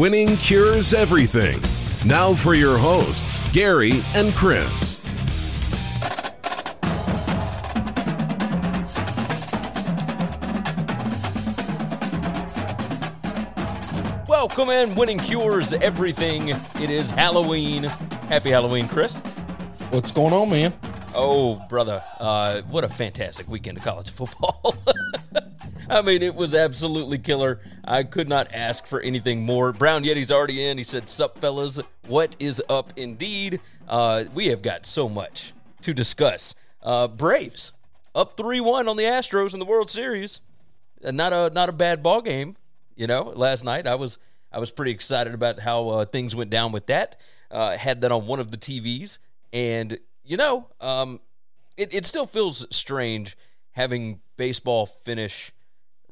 Winning cures everything. Now for your hosts, Gary and Chris. Welcome in, Winning Cures Everything. It is Halloween. Happy Halloween, Chris. What's going on, man? Oh, brother, uh, what a fantastic weekend of college football. I mean, it was absolutely killer. I could not ask for anything more. Brown Yeti's already in. He said, Sup, fellas? What is up indeed? Uh, we have got so much to discuss. Uh, Braves up 3 1 on the Astros in the World Series. Uh, not a not a bad ball game, you know. Last night I was I was pretty excited about how uh, things went down with that. Uh, had that on one of the TVs, and you know, um, it it still feels strange having baseball finish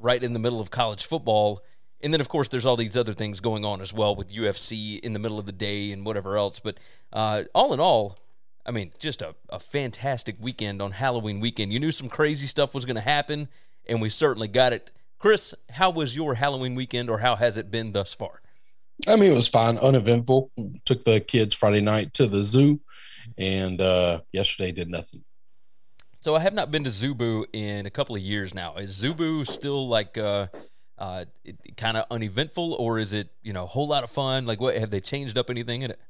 right in the middle of college football. And then, of course, there's all these other things going on as well with UFC in the middle of the day and whatever else. But uh, all in all, I mean, just a, a fantastic weekend on Halloween weekend. You knew some crazy stuff was going to happen, and we certainly got it. Chris, how was your Halloween weekend, or how has it been thus far? I mean, it was fine, uneventful. Took the kids Friday night to the zoo, and uh, yesterday did nothing. So I have not been to Zubu in a couple of years now. Is Zubu still like uh, uh, kind of uneventful, or is it you know a whole lot of fun? Like, what have they changed up anything in it?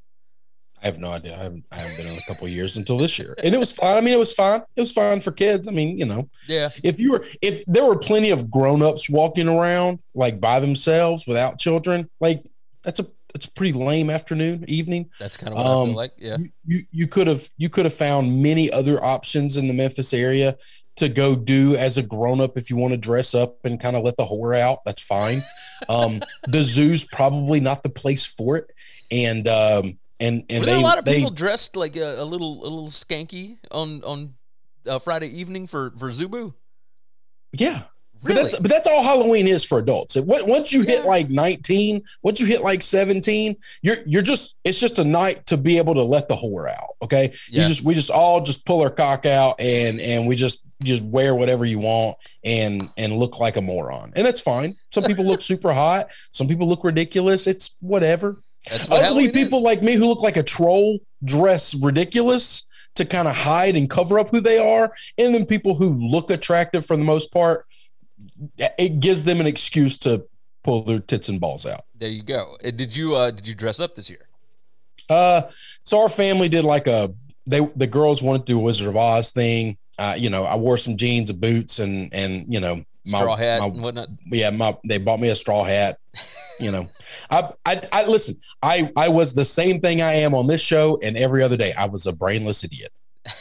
I have no idea. I haven't, I haven't been in a couple of years until this year, and it was fine. I mean, it was fine. It was fine for kids. I mean, you know, Yeah. if you were, if there were plenty of grown-ups walking around like by themselves without children, like that's a a pretty lame afternoon, evening. That's kind of what I Um, feel like. Yeah. you- you could have you could have found many other options in the Memphis area to go do as a grown up if you want to dress up and kind of let the whore out. That's fine. Um, the zoo's probably not the place for it, and um, and and Were they a lot of they people dressed like a, a little a little skanky on on uh, Friday evening for for Zubu? yeah. But that's but that's all Halloween is for adults. It- Once you hit Yeah. like 19, once you hit like 17, you're you're just it's just a night to be able to let the whore out. Okay. Yeah. You just we just all just pull our cock out and and we just just wear whatever you want and and look like a moron. And that's fine. Some people look super hot, some people look ridiculous. It's whatever. That's what Ugly Halloween people is. like me who look like a troll dress ridiculous to kind of hide and cover up who they are. And then people who look attractive for the most part, it gives them an excuse to pull their tits and balls out. There you go. Uh, Did you uh did you dress up this year? Uh, so our family did like a they the girls wanted to do a Wizard of Oz thing. Uh, you know, I wore some jeans and boots and and you know my Straw hat my- and whatnot. yeah, my they bought me a straw hat. You know, I, I I listen. I I was the same thing I am on this show and every other day. I was a brainless idiot.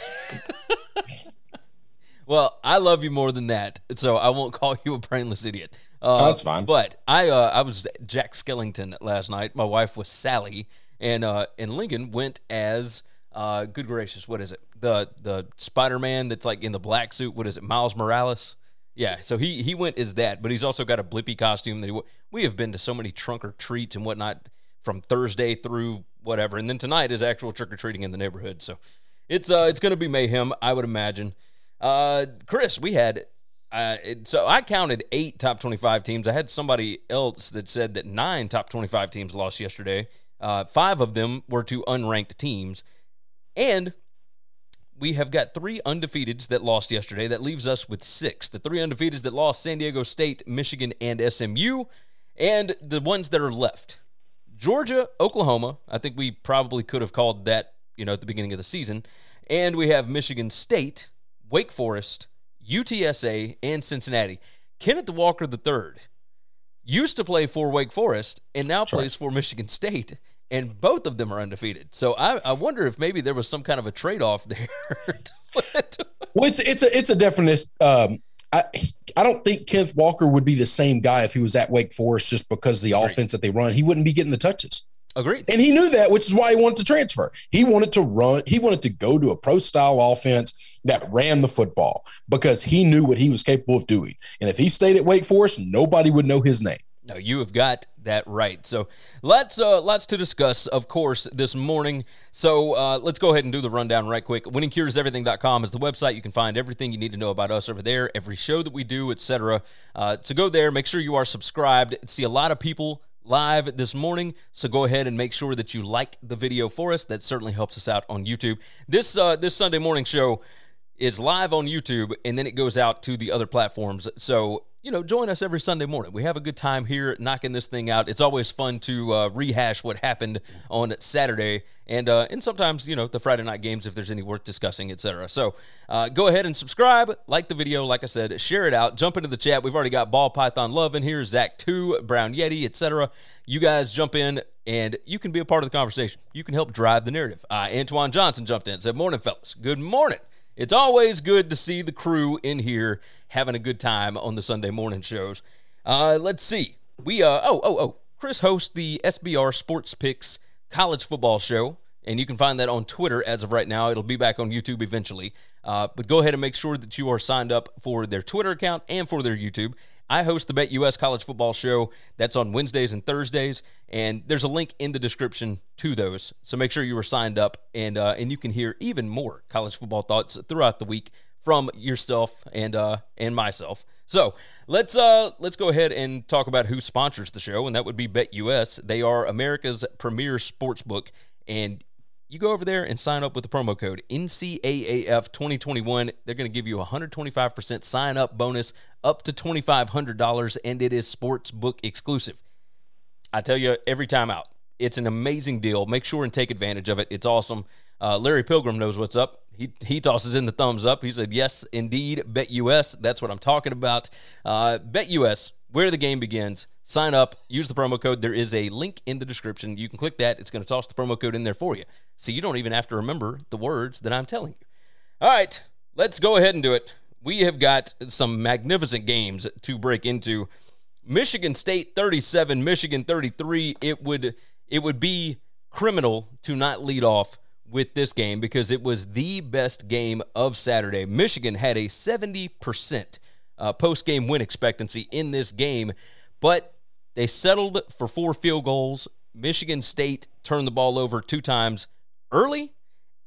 Well, I love you more than that, so I won't call you a brainless idiot. Uh, Oh, that's fine. But I uh, I was Jack Skellington last night. My wife was Sally, and uh, and Lincoln went as uh, good gracious, what is it? The the Spider Man that's like in the black suit. What is it? Miles Morales. Yeah, so he he went as that, but he's also got a Blippi costume that he. We have been to so many trunk or treats and whatnot from Thursday through whatever, and then tonight is actual trick or treating in the neighborhood. So it's uh it's gonna be mayhem, I would imagine. Uh, Chris, we had uh, it, so I counted eight top 25 teams. I had somebody else that said that nine top 25 teams lost yesterday. Uh, five of them were to unranked teams. And we have got three undefeateds that lost yesterday. That leaves us with six. The three undefeateds that lost San Diego State, Michigan, and SMU, and the ones that are left Georgia, Oklahoma. I think we probably could have called that, you know, at the beginning of the season. And we have Michigan State, Wake Forest, UTSA, and Cincinnati. Kenneth Walker III used to play for Wake Forest and now plays for Michigan State, and both of them are undefeated. So I, I wonder if maybe there was some kind of a trade off there. well, it's it's a it's a definite. Um, I I don't think Kenneth Walker would be the same guy if he was at Wake Forest just because the Agreed. offense that they run. He wouldn't be getting the touches. Agreed. And he knew that, which is why he wanted to transfer. He wanted to run, he wanted to go to a pro style offense that ran the football because he knew what he was capable of doing. And if he stayed at Wake Forest, nobody would know his name. No, you have got that right. So let's uh, lots to discuss, of course, this morning. So uh, let's go ahead and do the rundown right quick. WinningCuresEverything.com is the website. You can find everything you need to know about us over there, every show that we do, etc. Uh, so go there, make sure you are subscribed. See a lot of people live this morning. So go ahead and make sure that you like the video for us. That certainly helps us out on YouTube. This uh, this Sunday morning show is live on YouTube and then it goes out to the other platforms. So, you know, join us every Sunday morning. We have a good time here knocking this thing out. It's always fun to uh, rehash what happened on Saturday and uh, and sometimes, you know, the Friday night games if there's any worth discussing, etc. So, uh, go ahead and subscribe, like the video, like I said, share it out, jump into the chat. We've already got Ball Python Love in here, Zach 2, Brown Yeti, etc. You guys jump in and you can be a part of the conversation. You can help drive the narrative. Uh, Antoine Johnson jumped in, said, Morning, fellas. Good morning. It's always good to see the crew in here having a good time on the Sunday morning shows. Uh, let's see. We uh oh oh oh Chris hosts the SBR Sports Picks college football show, and you can find that on Twitter as of right now. It'll be back on YouTube eventually. Uh, but go ahead and make sure that you are signed up for their Twitter account and for their YouTube. I host the BetUS College Football Show. That's on Wednesdays and Thursdays, and there's a link in the description to those. So make sure you are signed up, and uh, and you can hear even more college football thoughts throughout the week from yourself and uh, and myself. So let's uh, let's go ahead and talk about who sponsors the show, and that would be BetUS. They are America's premier sports book, and you go over there and sign up with the promo code NCAAF 2021. They're going to give you a 125% sign up bonus up to $2,500, and it is sports book exclusive. I tell you every time out, it's an amazing deal. Make sure and take advantage of it. It's awesome. Uh, Larry Pilgrim knows what's up. He, he tosses in the thumbs up. He said, Yes, indeed, BetUS. That's what I'm talking about. Uh, BetUS, where the game begins. Sign up, use the promo code. There is a link in the description. You can click that. It's going to toss the promo code in there for you. So you don't even have to remember the words that I'm telling you. All right, let's go ahead and do it. We have got some magnificent games to break into. Michigan State 37, Michigan 33. It would it would be criminal to not lead off with this game because it was the best game of Saturday. Michigan had a 70% uh, post game win expectancy in this game, but they settled for four field goals. Michigan State turned the ball over two times early,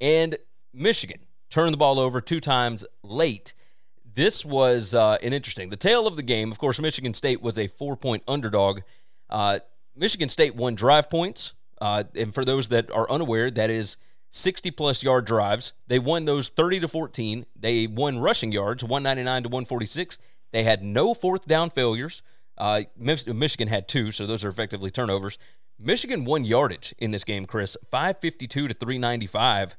and Michigan turned the ball over two times late. This was uh, an interesting. The tale of the game, of course, Michigan State was a four point underdog. Uh, Michigan State won drive points. Uh, and for those that are unaware, that is 60 plus yard drives. They won those 30 to 14. They won rushing yards, 199 to 146. They had no fourth down failures. Uh, Michigan had two, so those are effectively turnovers. Michigan won yardage in this game, Chris, 552 to 395.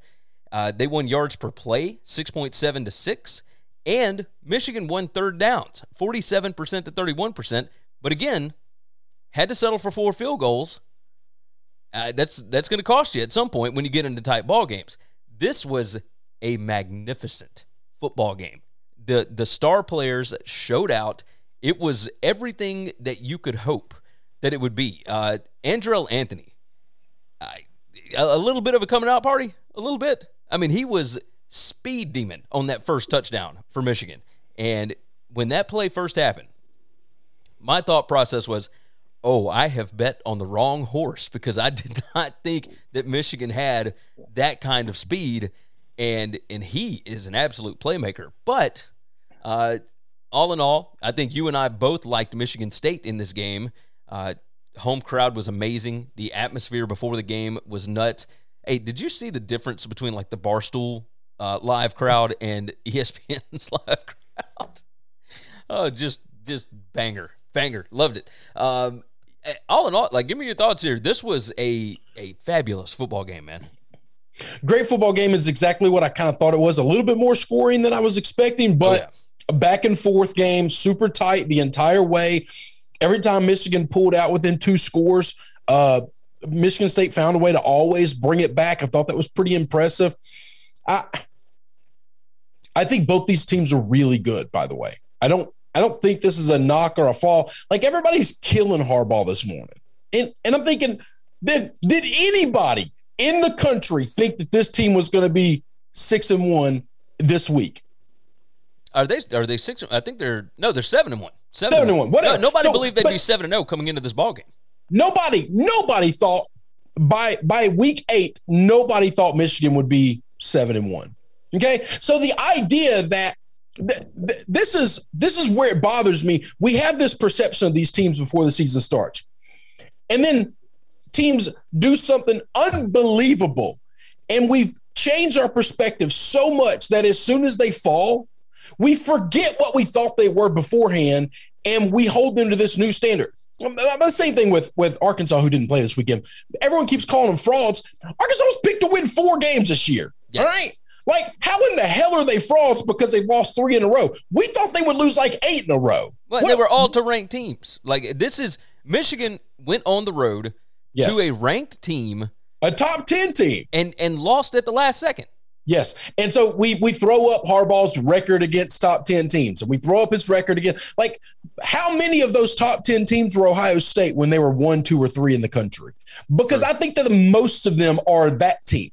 Uh, they won yards per play, 6.7 to 6. And Michigan won third downs, 47% to 31%. But again, had to settle for four field goals. Uh, that's that's going to cost you at some point when you get into tight ball games. This was a magnificent football game. The the star players showed out it was everything that you could hope that it would be. Uh, Andrel Anthony, I, a little bit of a coming out party, a little bit. I mean, he was speed demon on that first touchdown for Michigan. And when that play first happened, my thought process was, oh, I have bet on the wrong horse because I did not think that Michigan had that kind of speed. And and he is an absolute playmaker. But uh, all in all, I think you and I both liked Michigan State in this game. Uh, home crowd was amazing. The atmosphere before the game was nuts. Hey, did you see the difference between like the Barstool uh, live crowd and ESPN's live crowd. Oh, just just banger, banger, loved it. Um, all in all, like, give me your thoughts here. This was a a fabulous football game, man. Great football game is exactly what I kind of thought it was. A little bit more scoring than I was expecting, but Oh, yeah. a back and forth game, super tight the entire way. Every time Michigan pulled out within two scores, uh, Michigan State found a way to always bring it back. I thought that was pretty impressive. I I think both these teams are really good, by the way. I don't I don't think this is a knock or a fall. Like everybody's killing Harbaugh this morning. And and I'm thinking, did did anybody in the country think that this team was going to be six and one this week? Are they are they six? I think they're no, they're seven and one. Seven, Seven and one, whatever. No, nobody So, believed they'd but- be seven and zero coming into this ball game. Nobody, nobody thought by by week eight, nobody thought Michigan would be seven and one. Okay, so the idea that th- th- this is this is where it bothers me. We have this perception of these teams before the season starts, and then teams do something unbelievable, and we've changed our perspective so much that as soon as they fall, we forget what we thought they were beforehand, and we hold them to this new standard. Um, The same thing with with Arkansas, who didn't play this weekend. Everyone keeps calling them frauds. Arkansas was picked to win four games this year. Yes. All right. Like, how in the hell are they frauds because they lost three in a row? We thought they would lose like eight in a row. Well, they were all to ranked teams. Like this is Michigan went on the road Yes. to a ranked team a top 10 team. and and lost at the last second. Yes. And so we we throw up Harbaugh's record against top 10 teams and we throw up his record again. Like how many of those top 10 teams were Ohio State when they were one, two, or three in the country? Because I think that the most of them are that team.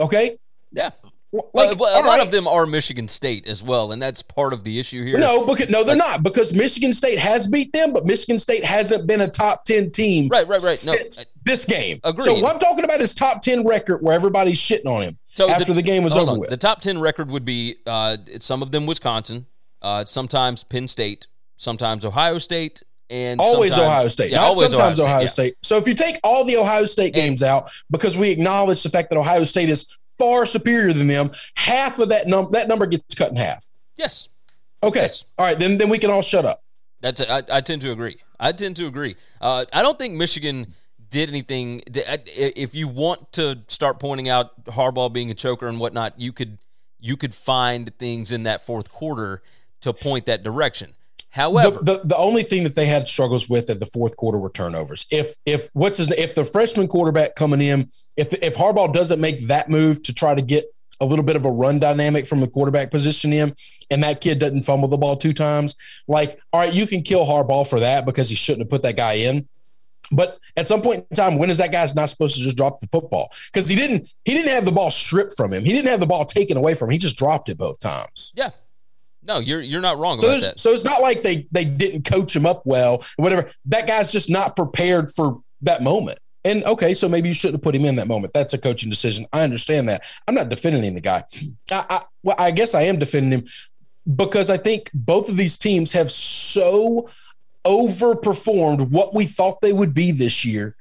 Okay. Yeah. Like, well, a lot right. of them are Michigan State as well, and that's part of the issue here. No, because no, they're not because Michigan State has beat them, but Michigan State hasn't been a top ten team. Right, right, right. No, I- this game. Agreed. So what I'm talking about is top ten record where everybody's shitting on him So after the, game was over on. with. The top ten record would be uh, some of them Wisconsin, uh, sometimes Penn State, sometimes Ohio State, and always Ohio State, Yeah, not sometimes Ohio, yeah. State. So if you take all the Ohio State games out, because we acknowledge the fact that Ohio State is far superior than them, half of that number that number gets cut in half. Yes, Okay, Yes. all right, then then we can all shut up. That's it. I, I tend to agree. I tend to agree. Uh, I don't think Michigan did anything. If you want to start pointing out Harbaugh being a choker and whatnot, you could you could find things in that fourth quarter to point that direction. However, the, the the only thing that they had struggles with at the fourth quarter were turnovers. If if what's his if the freshman quarterback coming in, if if Harbaugh doesn't make that move to try to get a little bit of a run dynamic from the quarterback position in, and that kid doesn't fumble the ball two times, like all right, you can kill Harbaugh for that because he shouldn't have put that guy in. But at some point in time, when is that guy's not supposed to just drop the football? Because he didn't he didn't have the ball stripped from him. He didn't have the ball taken away from him. He just dropped it both times. yeah, no, you're you're not wrong So, about that. so it's not like they they didn't coach him up well, whatever. That guy's just not prepared for that moment. And okay, so maybe you shouldn't have put him in that moment. That's a coaching decision. I understand that. I'm not defending the guy. I, I well, I guess I am defending him because I think both of these teams have so overperformed what we thought they would be this year.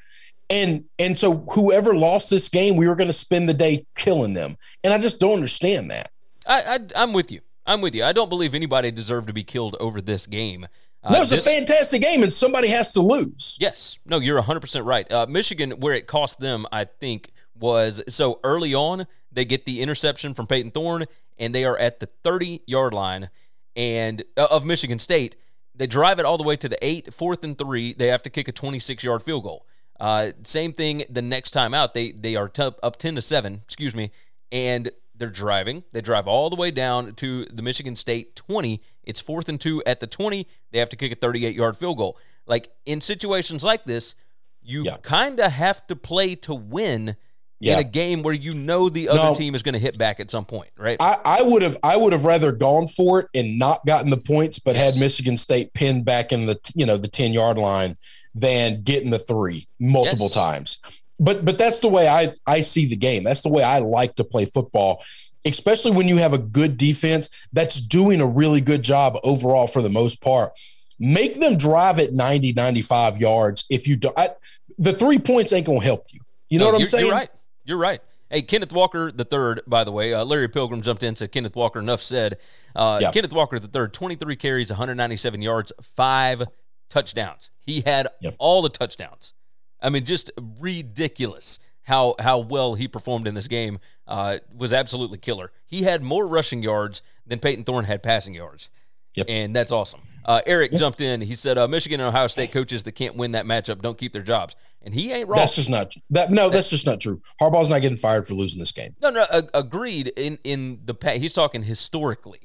And and so whoever lost this game, we were going to spend the day killing them. And I just don't understand that. I, I I'm with you. I'm with you. I don't believe anybody deserved to be killed over this game. Uh, No, it's this- a fantastic game, and somebody has to lose. Yes. No, you're 100% right. Uh, Michigan, where it cost them, I think, was so early on, they get the interception from Payton Thorne, and they are at the 30 yard line and uh, of Michigan State. They drive it all the way to the eight, fourth and three. They have to kick a 26 yard field goal. Uh, same thing the next time out. They they are t- up 10 to 7, excuse me, and they're driving. They drive all the way down to the Michigan State 20. It's fourth and two at the 20. They have to kick a 38 yard field goal. Like in situations like this, you Yeah. kind of have to play to win Yeah. in a game where you know the other No. team is going to hit back at some point, right? I, I would have I would have rather gone for it and not gotten the points, but Yes. had Michigan State pinned back in the you know the ten yard line than getting the three multiple Yes. times. But but that's the way I I see the game. That's the way I like to play football, especially when you have a good defense that's doing a really good job overall for the most part. Make them drive at 90, 95 yards. If you do, I, the three points ain't gonna help you. You know No, what I'm saying? You're right. You're right. Hey, Kenneth Walker the third, by the way, uh, Larry Pilgrim jumped in said Kenneth Walker. Enough said. Uh, Yeah. Kenneth Walker the third, 23 carries, 197 yards, five touchdowns. He had Yep. all the touchdowns. I mean, just ridiculous how how well he performed in this game. Uh, was absolutely killer. He had more rushing yards than Payton Thorne had passing yards. Yep. And that's awesome. Uh, Eric jumped in. He said, uh, "Michigan and Ohio State coaches that can't win that matchup don't keep their jobs," and he ain't wrong. That's just not that. No, that's just not true. Harbaugh's not getting fired for losing this game. No, no, agreed. In in the pa- he's talking historically.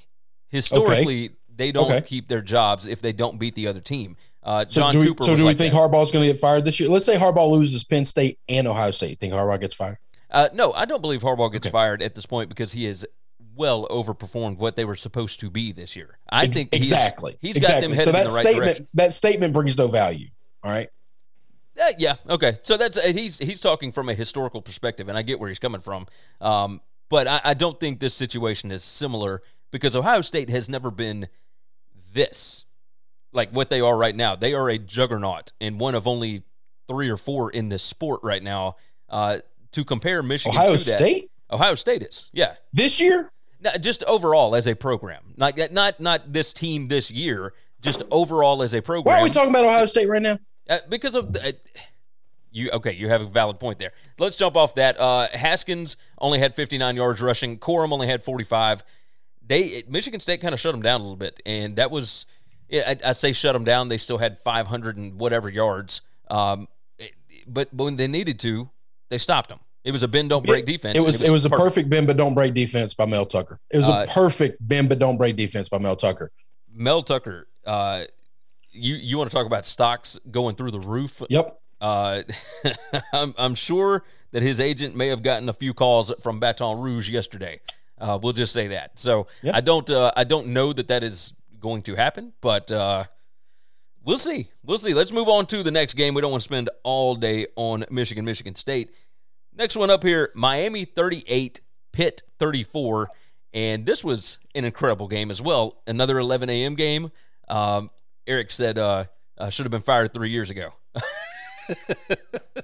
Historically, they don't Okay. keep their jobs if they don't beat the other team. Uh, So do we, Cooper. so do we like think that. Harbaugh's going to get fired this year? Let's say Harbaugh loses Penn State and Ohio State. You think Harbaugh gets fired? Uh, no, I don't believe Harbaugh gets Okay. fired at this point because he has well overperformed what they were supposed to be this year. I Ex- think he's- exactly. he's exactly. got them headed so that in the right statement direction. that statement brings no value. All right. Uh, yeah. Okay. So that's uh, he's he's talking from a historical perspective, and I get where he's coming from. Um, but I, I don't think this situation is similar because Ohio State has never been this like what they are right now. They are a juggernaut and one of only three or four in this sport right now. Uh, to compare Michigan Ohio to that, State Ohio State is yeah. this year. No, just overall as a program, not not not this team this year. Just overall as a program. Why are we talking about Ohio State right now? Uh, because of uh, you, okay, you have a valid point there. Let's jump off that. Uh, Haskins only had 59 yards rushing. Corum only had 45. They Michigan State kind of shut them down a little bit, and that was I, I say shut them down. They still had 500 and whatever yards, um, it- but when they needed to, they stopped them. It was a bend don't break defense. It and was it was a perfect bend but don't break defense by Mel Tucker. It was Uh, a perfect bend but don't break defense by Mel Tucker. Mel Tucker. Uh, you you want to talk about stocks going through the roof? Yep. Uh, I'm, I'm sure that his agent may have gotten a few calls from Baton Rouge yesterday. Uh, we'll just say that. So. I don't uh, I don't know that that is going to happen, but uh, we'll see. We'll see. Let's move on to the next game. We don't want to spend all day on Michigan, Michigan State. Next one up here: Miami 38, Pitt 34, and this was an incredible game as well. Another 11 a.m. game. Um, Eric said uh, uh, should have been fired three years ago.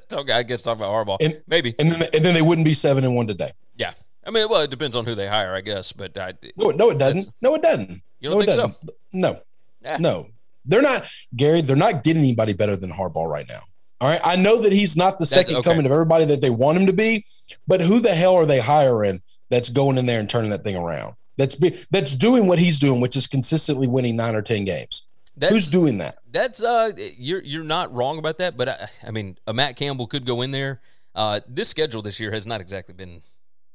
Talk, I guess talk about Harbaugh. And- Maybe. And then and then they wouldn't be seven and one today. yeah. I mean, well, it depends on who they hire, I guess. But I, No, no, it doesn't. No, it doesn't. You don't no, think so? No, Yeah. no. They're not Gary. They're not getting anybody better than Harbaugh right now. All right. I know that he's not the second okay. coming of everybody that they want him to be, but who the hell are they hiring that's going in there and turning that thing around? That's be, that's doing what he's doing, which is consistently winning nine or ten games. that's, Who's doing that? That's uh, you're you're not wrong about that. But I, I mean, a Matt Campbell could go in there. Uh, this schedule this year has not exactly been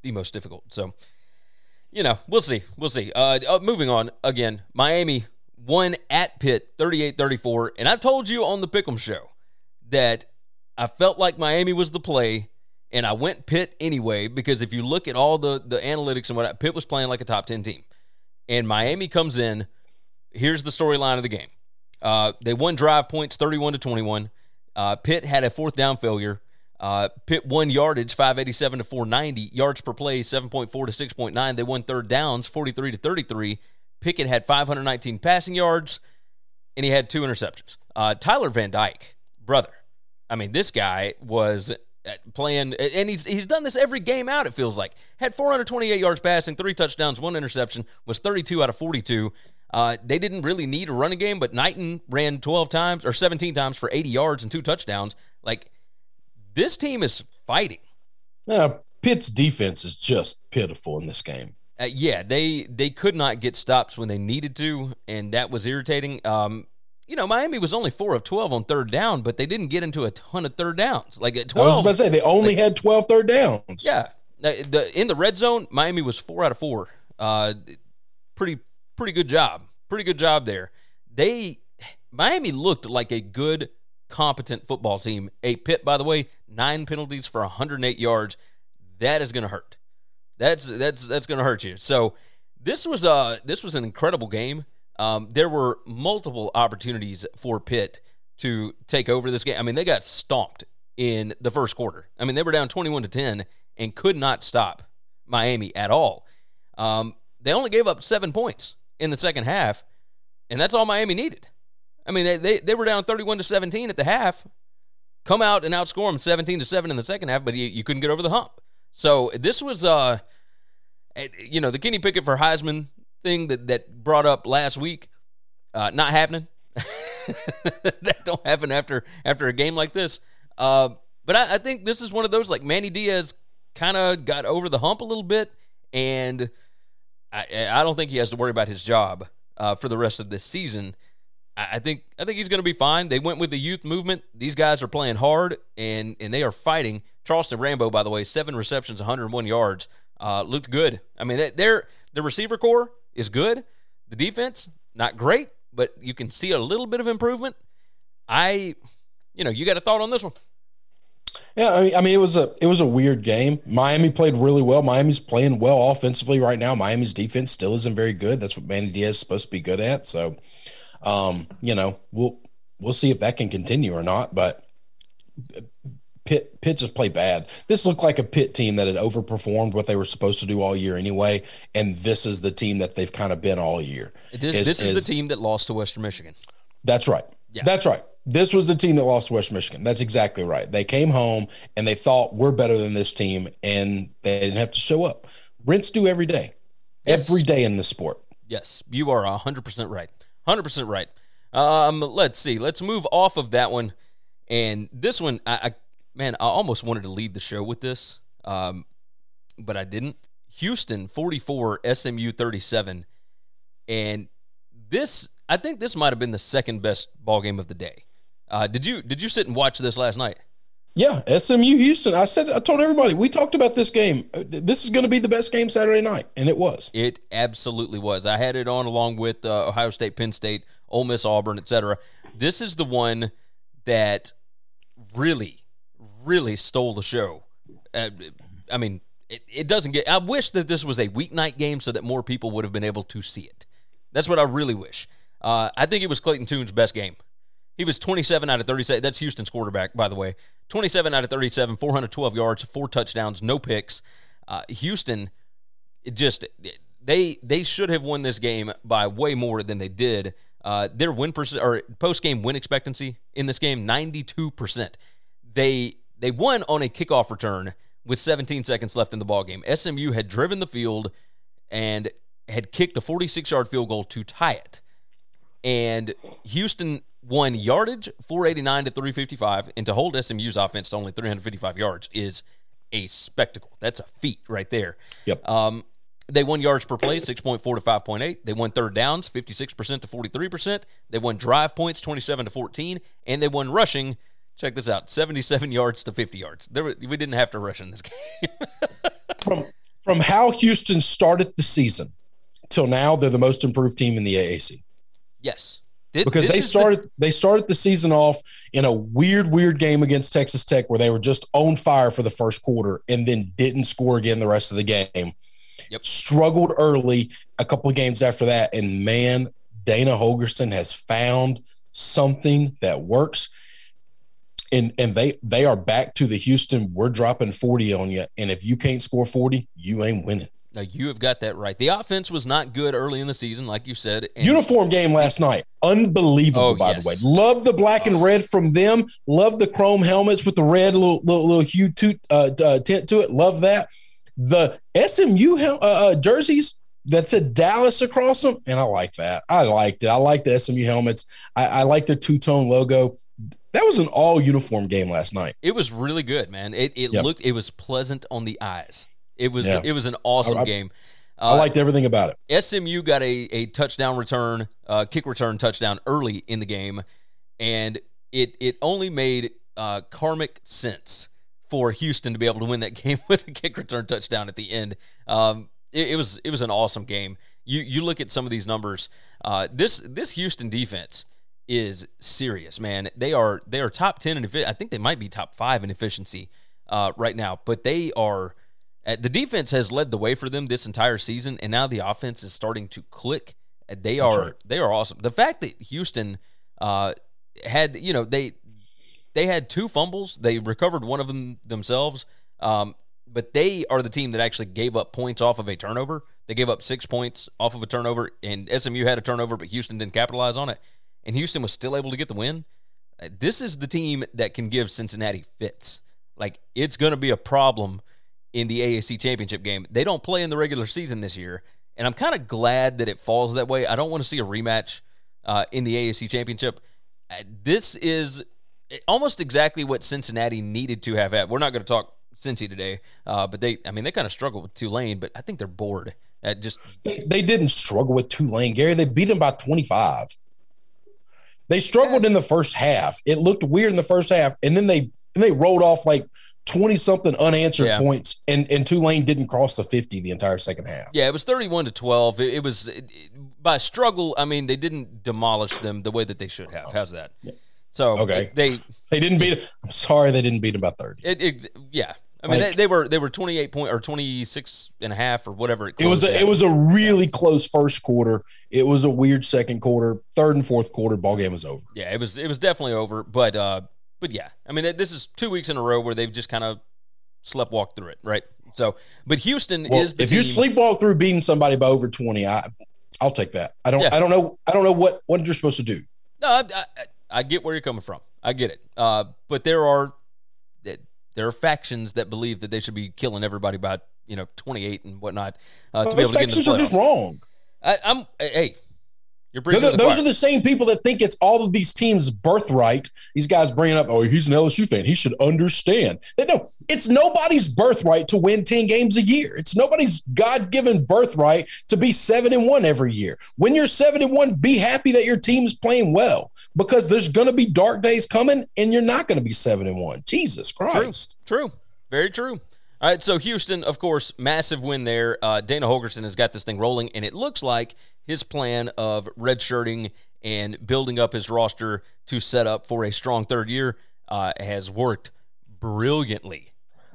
the most difficult. So, you know, we'll see. We'll see. Uh, uh, moving on again, Miami won at Pitt 38-34. and I told you on the Pick'em show that I felt like Miami was the play, and I went Pitt anyway because if you look at all the the analytics and what Pitt was playing like a top ten team, and Miami comes in. Here's the storyline of the game. Uh, they won drive points 31 to 21. Uh, Pitt had a fourth down failure. Uh, Pitt won yardage 587 to 490. Yards per play 7.4 to 6.9. They won third downs 43 to 33. Pickett had 519 passing yards, and he had two interceptions. Uh, Tyler Van Dyke, brother. I mean, this guy was uh, playing, and he's he's done this every game out. It feels like had 428 yards passing, three touchdowns, one interception, was 32 out of 42. Uh, they didn't really need a running game, but Knighton ran 12 times or 17 times for 80 yards and two touchdowns. Like this team is fighting. Uh, Pitt's defense is just pitiful in this game. Uh, yeah, they they could not get stops when they needed to, and that was irritating. Um, you know, Miami was only four of 12 on third down, but they didn't get into a ton of third downs. Like at I was 12, about to say they only had 12 third downs. Yeah, the, the in the red zone, Miami was four out of four. Uh, pretty pretty good job. Pretty good job there. They Miami looked like a good, competent football team. A Pitt, by the way, nine penalties for 108 yards. That is going to hurt. That's that's that's going to hurt you. So this was uh this was an incredible game. Um, there were multiple opportunities for Pitt to take over this game. I mean, they got stomped in the first quarter. I mean, they were down 21 to 10 and could not stop Miami at all. Um, they only gave up seven points in the second half, and that's all Miami needed. I mean, they, they, they were down 31 to 17 at the half, come out and outscore them 17 to 7 in the second half, but you, you couldn't get over the hump. So this was, uh, you know, the Kenny Pickett for Heisman thing that that brought up last week, uh, not happening. that don't happen after after a game like this. Uh, but I, I think this is one of those like Manny Diaz kind of got over the hump a little bit, and I, I don't think he has to worry about his job uh, for the rest of this season. I, think I think he's going to be fine. They went with the youth movement. These guys are playing hard and and they are fighting. Charleston Rambo, by the way, seven receptions, 101 yards, uh, looked good. I mean, their the receiver corps is good. The defense not great, but you can see a little bit of improvement. I, you know, you got a thought on this one? Yeah, I mean, I mean, it was a it was a weird game. Miami played really well. Miami's playing well offensively right now. Miami's defense still isn't very good. That's what Manny Diaz is supposed to be good at. So, um, you know, we'll we'll see if that can continue or not. But Pitt Pitt just played bad. This looked like a Pitt team that had overperformed what they were supposed to do all year anyway, and this is the team that they've kind of been all year. This, is, this is, is the team that lost to Western Michigan. That's right. Yeah. That's right. This was the team that lost to West Michigan. That's exactly right. They came home and they thought we're better than this team, and they didn't have to show up. Rents do every day, yes. every day in the sport. Yes, you are hundred percent right. Hundred percent right. Um, let's see. Let's move off of that one, and this one. I, I man, I almost wanted to lead the show with this, um, but I didn't. Houston forty four, SMU thirty seven, and this I think this might have been the second best ball game of the day. Uh, did you did you sit and watch this last night? Yeah, SMU Houston. I said I told everybody we talked about this game. Uh, this is going to be the best game Saturday night, and it was. It absolutely was. I had it on along with uh, Ohio State, Penn State, Ole Miss, Auburn, etc. This is the one that really, really stole the show. Uh, I mean, it, it doesn't get. I wish that this was a weeknight game so that more people would have been able to see it. That's what I really wish. Uh, I think it was Clayton Tune's best game. He was 27 out of 37. That's Houston's quarterback, by the way. 27 out of 37, 412 yards, four touchdowns, no picks. Uh, Houston, it just they they should have won this game by way more than they did. Uh, their win percent or post game win expectancy in this game 92 percent. They they won on a kickoff return with 17 seconds left in the ball game. SMU had driven the field and had kicked a 46 yard field goal to tie it, and Houston won yardage 489 to 355 and to hold SMU's offense to only 355 yards is a spectacle. That's a feat right there. Yep. Um, they won yards per play 6.4 to 5.8. They won third downs 56% to 43%. They won drive points 27 to 14 and they won rushing check this out 77 yards to 50 yards. There we didn't have to rush in this game. from from how Houston started the season till now they're the most improved team in the AAC. Yes because they started the- they started the season off in a weird weird game against Texas Tech where they were just on fire for the first quarter and then didn't score again the rest of the game. Yep. Struggled early a couple of games after that and man Dana Holgorsen has found something that works. And and they they are back to the Houston we're dropping 40 on you and if you can't score 40 you ain't winning. Now you have got that right. The offense was not good early in the season, like you said. Uniform game last night, unbelievable. Oh, by yes. the way, love the black and red from them. Love the chrome helmets with the red little little, little hue to, uh, uh, tint to it. Love that. The SMU uh, uh, jerseys that said Dallas across them, and I like that. I liked it. I like the SMU helmets. I, I like the two tone logo. That was an all uniform game last night. It was really good, man. It it yep. looked it was pleasant on the eyes. It was yeah. it was an awesome I, game. Uh, I liked everything about it. SMU got a, a touchdown return, uh, kick return touchdown early in the game, and it it only made uh, karmic sense for Houston to be able to win that game with a kick return touchdown at the end. Um, it, it, was it was an awesome game. You you look at some of these numbers. Uh, this this Houston defense is serious, man. They are they are top ten in I think they might be top five in efficiency uh, right now, but they are the defense has led the way for them this entire season, and now the offense is starting to click. Uh, they That's are right. they are awesome. The fact that Houston uh, had you know they they had two fumbles, they recovered one of them themselves, um, but they are the team that actually gave up points off of a turnover. They gave up six points off of a turnover, and SMU had a turnover, but Houston didn't capitalize on it, and Houston was still able to get the win. Uh, this is the team that can give Cincinnati fits. Like it's going to be a problem in the AAC championship game. They don't play in the regular season this year, and I'm kind of glad that it falls that way. I don't want to see a rematch uh, in the AAC championship. Uh, this is almost exactly what Cincinnati needed to have had. We're not going to talk Cincy today, uh, but they, I mean, they kind of struggled with Tulane, but I think they're bored. At just they, they didn't struggle with Tulane, Gary. They beat them by 25. They struggled in the first half. It looked weird in the first half, and then they and they rolled off like 20 something unanswered yeah. points, and and Tulane didn't cross the 50 the entire second half. Yeah, it was 31 to 12. It, it was it, by struggle. I mean, they didn't demolish them the way that they should have. How's that? Yeah. So okay, they they didn't beat. I'm sorry, they didn't beat them by 30. It, it, yeah, I mean, like, they, they, were they were 28 point or 26 and a half or whatever. It, it was a, it was a really close first quarter. It was a weird second quarter. Third and fourth quarter, ball game was over. Yeah, it was it was definitely over. But uh, but yeah, I mean, this is two weeks in a row where they've just kind of slept walk through it, right? So, but Houston well, is if team. you sleepwalk through beating somebody by over 20, I I'll take that. I don't yeah. I don't know I don't know what what you're supposed to do. No, I, I, I get where you're coming from. I get it. Uh, but there are there are factions that believe that they should be killing everybody by you know 28 and whatnot uh, to be able to get into the are just wrong. I, am hey, you're no, those are the same people that think it's all of these teams' birthright. These guys bringing up, oh, he's an LSU fan. He should understand. No, it's nobody's birthright to win 10 games a year. It's nobody's God given birthright to be seven and one every year. When you're seven and one, be happy that your team's playing well because there's going to be dark days coming and you're not going to be seven and one. Jesus Christ. True. True. Very true. All right, so Houston, of course, massive win there. Uh, Dana Holgorsen has got this thing rolling, and it looks like his plan of redshirting and building up his roster to set up for a strong third year uh, has worked brilliantly.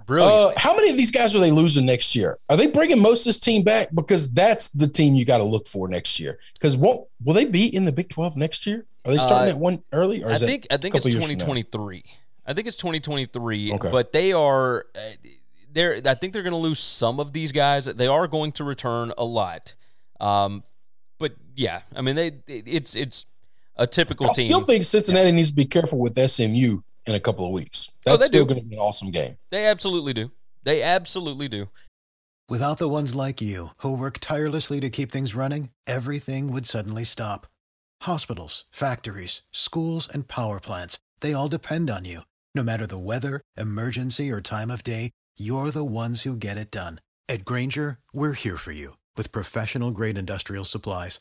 Brilliantly. Uh, how many of these guys are they losing next year? Are they bringing most of this team back? Because that's the team you got to look for next year. Because what will they be in the Big Twelve next year? Are they starting uh, that one early? Or I think I think it's twenty twenty three. I think it's twenty twenty three. But they are. Uh, they're, I think they're going to lose some of these guys. They are going to return a lot. Um, yeah, I mean, they it's it's a typical I team. I still think Cincinnati yeah. needs to be careful with SMU in a couple of weeks. Oh, That's oh, still going to be an awesome game. They absolutely do. They absolutely do. Without the ones like you who work tirelessly to keep things running, everything would suddenly stop. Hospitals, factories, schools, and power plants—they all depend on you. No matter the weather, emergency, or time of day, you're the ones who get it done. At Grainger, we're here for you with professional grade industrial supplies.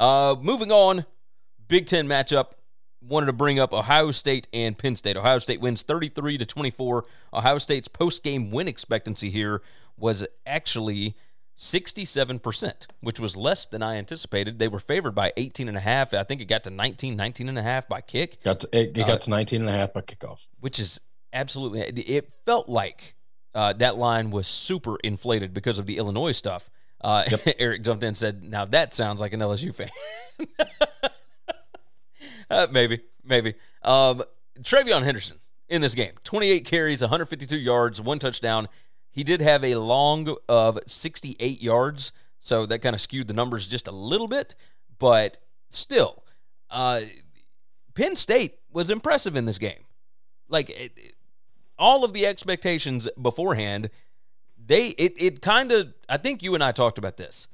Uh, moving on, Big Ten matchup. Wanted to bring up Ohio State and Penn State. Ohio State wins 33 to 24. Ohio State's post game win expectancy here was actually 67%, which was less than I anticipated. They were favored by 18 and a half. I think it got to 19, 19 and a half by kick. Got to, it, it uh, got to 19 and a half by kickoff. Which is absolutely it felt like uh, that line was super inflated because of the Illinois stuff. Uh, yep. Eric jumped in and said, "Now that sounds like an LSU fan." uh, maybe, maybe. Um, TreVeyon Henderson in this game, 28 carries, 152 yards, one touchdown. He did have a long of 68 yards, so that kind of skewed the numbers just a little bit, but still, uh, Penn State was impressive in this game. Like it, all of the expectations beforehand they it it kind of I think you and I talked about this.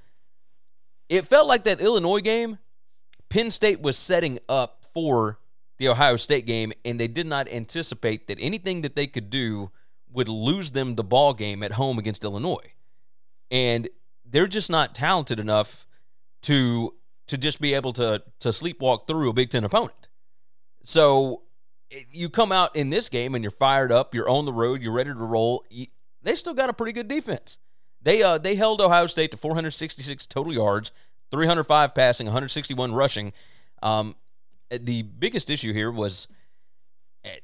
It felt like that Illinois game, Penn State was setting up for the Ohio State game, and they did not anticipate that anything that they could do would lose them the ball game at home against Illinois. And they're just not talented enough to to just be able to to sleepwalk through a Big Ten opponent. So eh, you come out in this game and you're fired up, you're on the road, you're ready to roll they still got a pretty good defense. They uh they held Ohio State to 466 total yards, 305 passing, 161 rushing. Um, the biggest issue here was eh,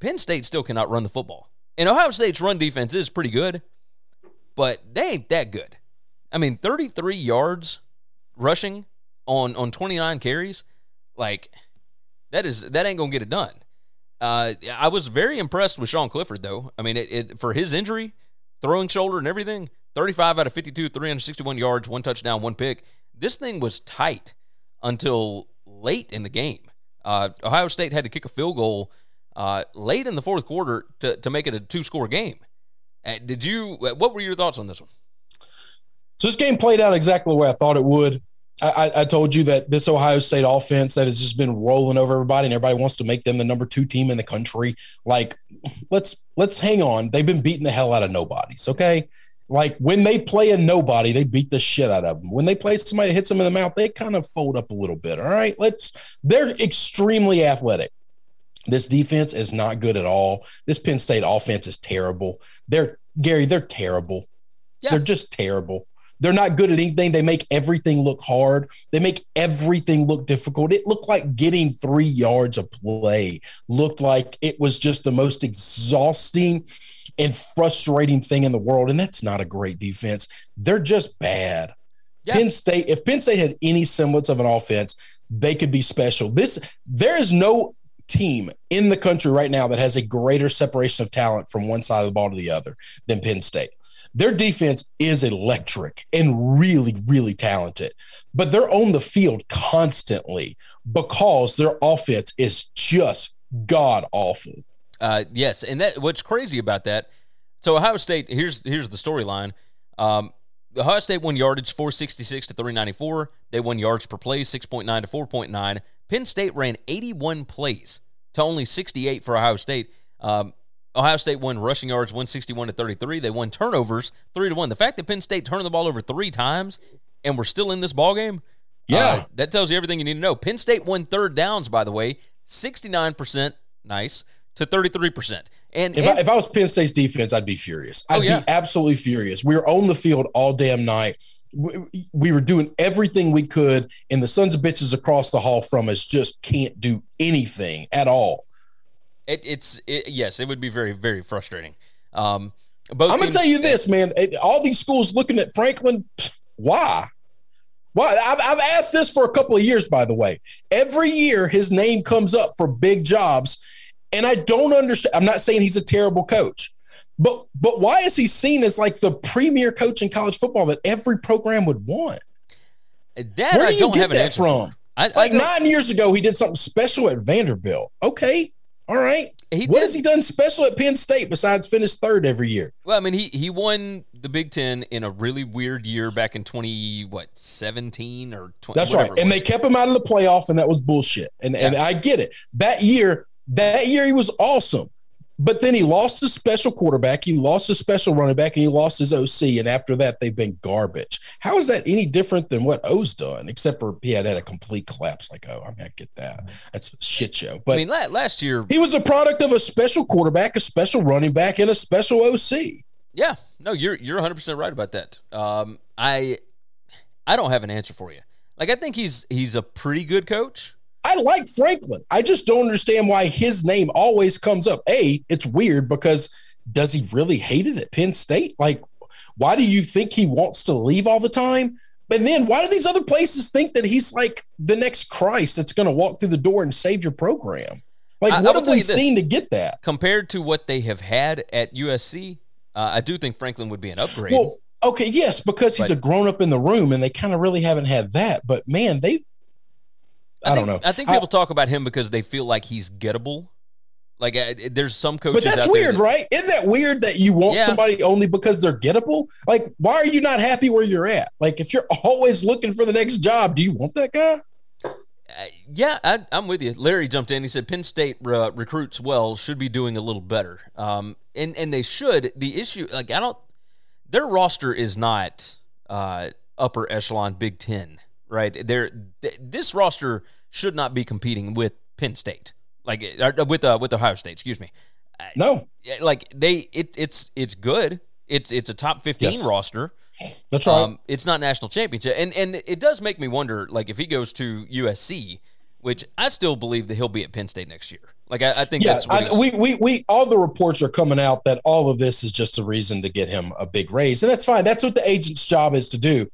Penn State still cannot run the football. And Ohio State's run defense is pretty good, but they ain't that good. I mean, 33 yards rushing on on 29 carries, like that is that ain't gonna get it done. Uh, I was very impressed with Sean Clifford, though. I mean, it, it, for his injury, throwing shoulder and everything, 35 out of 52, 361 yards, one touchdown, one pick. This thing was tight until late in the game. Uh, Ohio State had to kick a field goal uh, late in the fourth quarter to, to make it a two score game. Uh, did you? What were your thoughts on this one? So this game played out exactly the way I thought it would. I, I, told you that this Ohio State offense that has just been rolling over everybody, and everybody wants to make them the number two team in the country. Like, let's let's hang on. They've been beating the hell out of nobodies. Okay, like when they play a nobody, they beat the shit out of them. When they play somebody that hits them in the mouth, they kind of fold up a little bit. All right, let's. They're extremely athletic. This defense is not good at all. This Penn State offense is terrible. They're Gary. They're terrible. Yeah. They're just terrible. They're not good at anything. They make everything look hard. They make everything look difficult. It looked like getting three yards of play looked like it was just the most exhausting and frustrating thing in the world. And that's not a great defense. They're just bad. Yeah. Penn State, if Penn State had any semblance of an offense, they could be special. This there is no team in the country right now that has a greater separation of talent from one side of the ball to the other than Penn State. Their defense is electric and really, really talented, but they're on the field constantly because their offense is just god awful. Uh, yes, and that what's crazy about that. So Ohio State, here's here's the storyline. Um, Ohio State won yardage 466 to 394. They won yards per play 6.9 to 4.9. Penn State ran 81 plays to only 68 for Ohio State. Um, Ohio State won rushing yards 161 to 33. They won turnovers 3 to 1. The fact that Penn State turned the ball over 3 times and we're still in this ball game, yeah. Uh, that tells you everything you need to know. Penn State won third downs by the way, 69%, nice, to 33%. And if, and, I, if I was Penn State's defense, I'd be furious. I'd oh, yeah. be absolutely furious. We were on the field all damn night. We, we were doing everything we could, and the sons of bitches across the hall from us just can't do anything at all. It, it's it, yes, it would be very very frustrating. Um, I'm gonna tell you this, man. All these schools looking at Franklin, why? Why? I've, I've asked this for a couple of years, by the way. Every year, his name comes up for big jobs, and I don't understand. I'm not saying he's a terrible coach, but but why is he seen as like the premier coach in college football that every program would want? That Where do I you get that from? I, like nine years ago, he did something special at Vanderbilt. Okay, all right. He what did, has he done special at Penn State besides finish third every year? Well, I mean, he he won the Big Ten in a really weird year back in twenty what seventeen or twenty. That's right, and they kept him out of the playoff, and that was bullshit. And yeah. and I get it. That year, that year he was awesome. But then he lost his special quarterback, he lost his special running back, and he lost his OC. And after that, they've been garbage. How is that any different than what O's done, except for he had had a complete collapse like oh, I'm mean, I get that. That's a shit show. But I mean, last year he was a product of a special quarterback, a special running back, and a special OC. Yeah, no, you're you're 100 percent right about that. Um, I I don't have an answer for you. Like I think he's he's a pretty good coach. I like Franklin. I just don't understand why his name always comes up. A, it's weird because does he really hate it at Penn State? Like, why do you think he wants to leave all the time? And then why do these other places think that he's like the next Christ that's going to walk through the door and save your program? Like, I, what I have we seen to get that? Compared to what they have had at USC, uh, I do think Franklin would be an upgrade. Well, okay, yes, because he's but, a grown up in the room, and they kind of really haven't had that. But man, they I, I think, don't know. I think people talk about him because they feel like he's gettable. Like uh, there's some coaches, but that's weird, that, right? Isn't that weird that you want yeah. somebody only because they're gettable? Like, why are you not happy where you're at? Like, if you're always looking for the next job, do you want that guy? Uh, yeah, I, am with you. Larry jumped in. He said Penn State uh, recruits well, should be doing a little better. Um, and and they should. The issue, like, I don't. Their roster is not uh, upper echelon Big Ten right? There, th- this roster should not be competing with Penn State, like uh, with uh, with Ohio State. Excuse me. No, like they, it, it's it's good. It's it's a top fifteen yes. roster. That's right. Um, it's not national championship, and and it does make me wonder, like if he goes to USC, which I still believe that he'll be at Penn State next year. Like I, I think yeah, that's I, we, we we all the reports are coming out that all of this is just a reason to get him a big raise, and that's fine. That's what the agent's job is to do.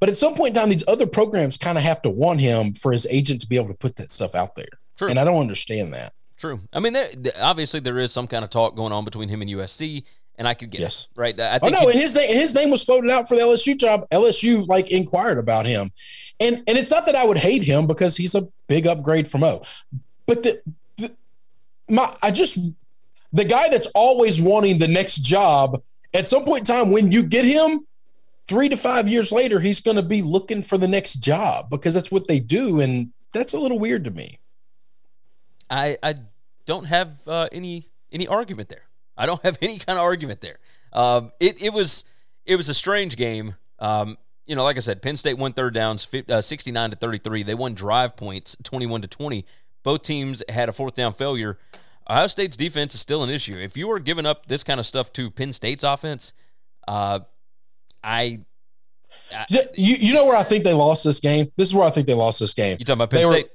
But at some point in time, these other programs kind of have to want him for his agent to be able to put that stuff out there. True. And I don't understand that. True. I mean, there, obviously there is some kind of talk going on between him and USC, and I could get Yes. it, right. I Oh no, he- and his name his name was floated out for the LSU job. LSU like inquired about him, and and it's not that I would hate him because he's a big upgrade from O, but the, the my I just the guy that's always wanting the next job at some point in time when you get him. Three to five years later, he's going to be looking for the next job because that's what they do, and that's a little weird to me. I I don't have uh, any any argument there. I don't have any kind of argument there. Um, it it was it was a strange game. Um, you know, like I said, Penn State won third downs, uh, sixty nine to thirty three. They won drive points, twenty one to twenty. Both teams had a fourth down failure. Ohio State's defense is still an issue. If you are giving up this kind of stuff to Penn State's offense, uh, I You you know where I think they lost this game? This is where I think they lost this game. you talking about Penn They were- State?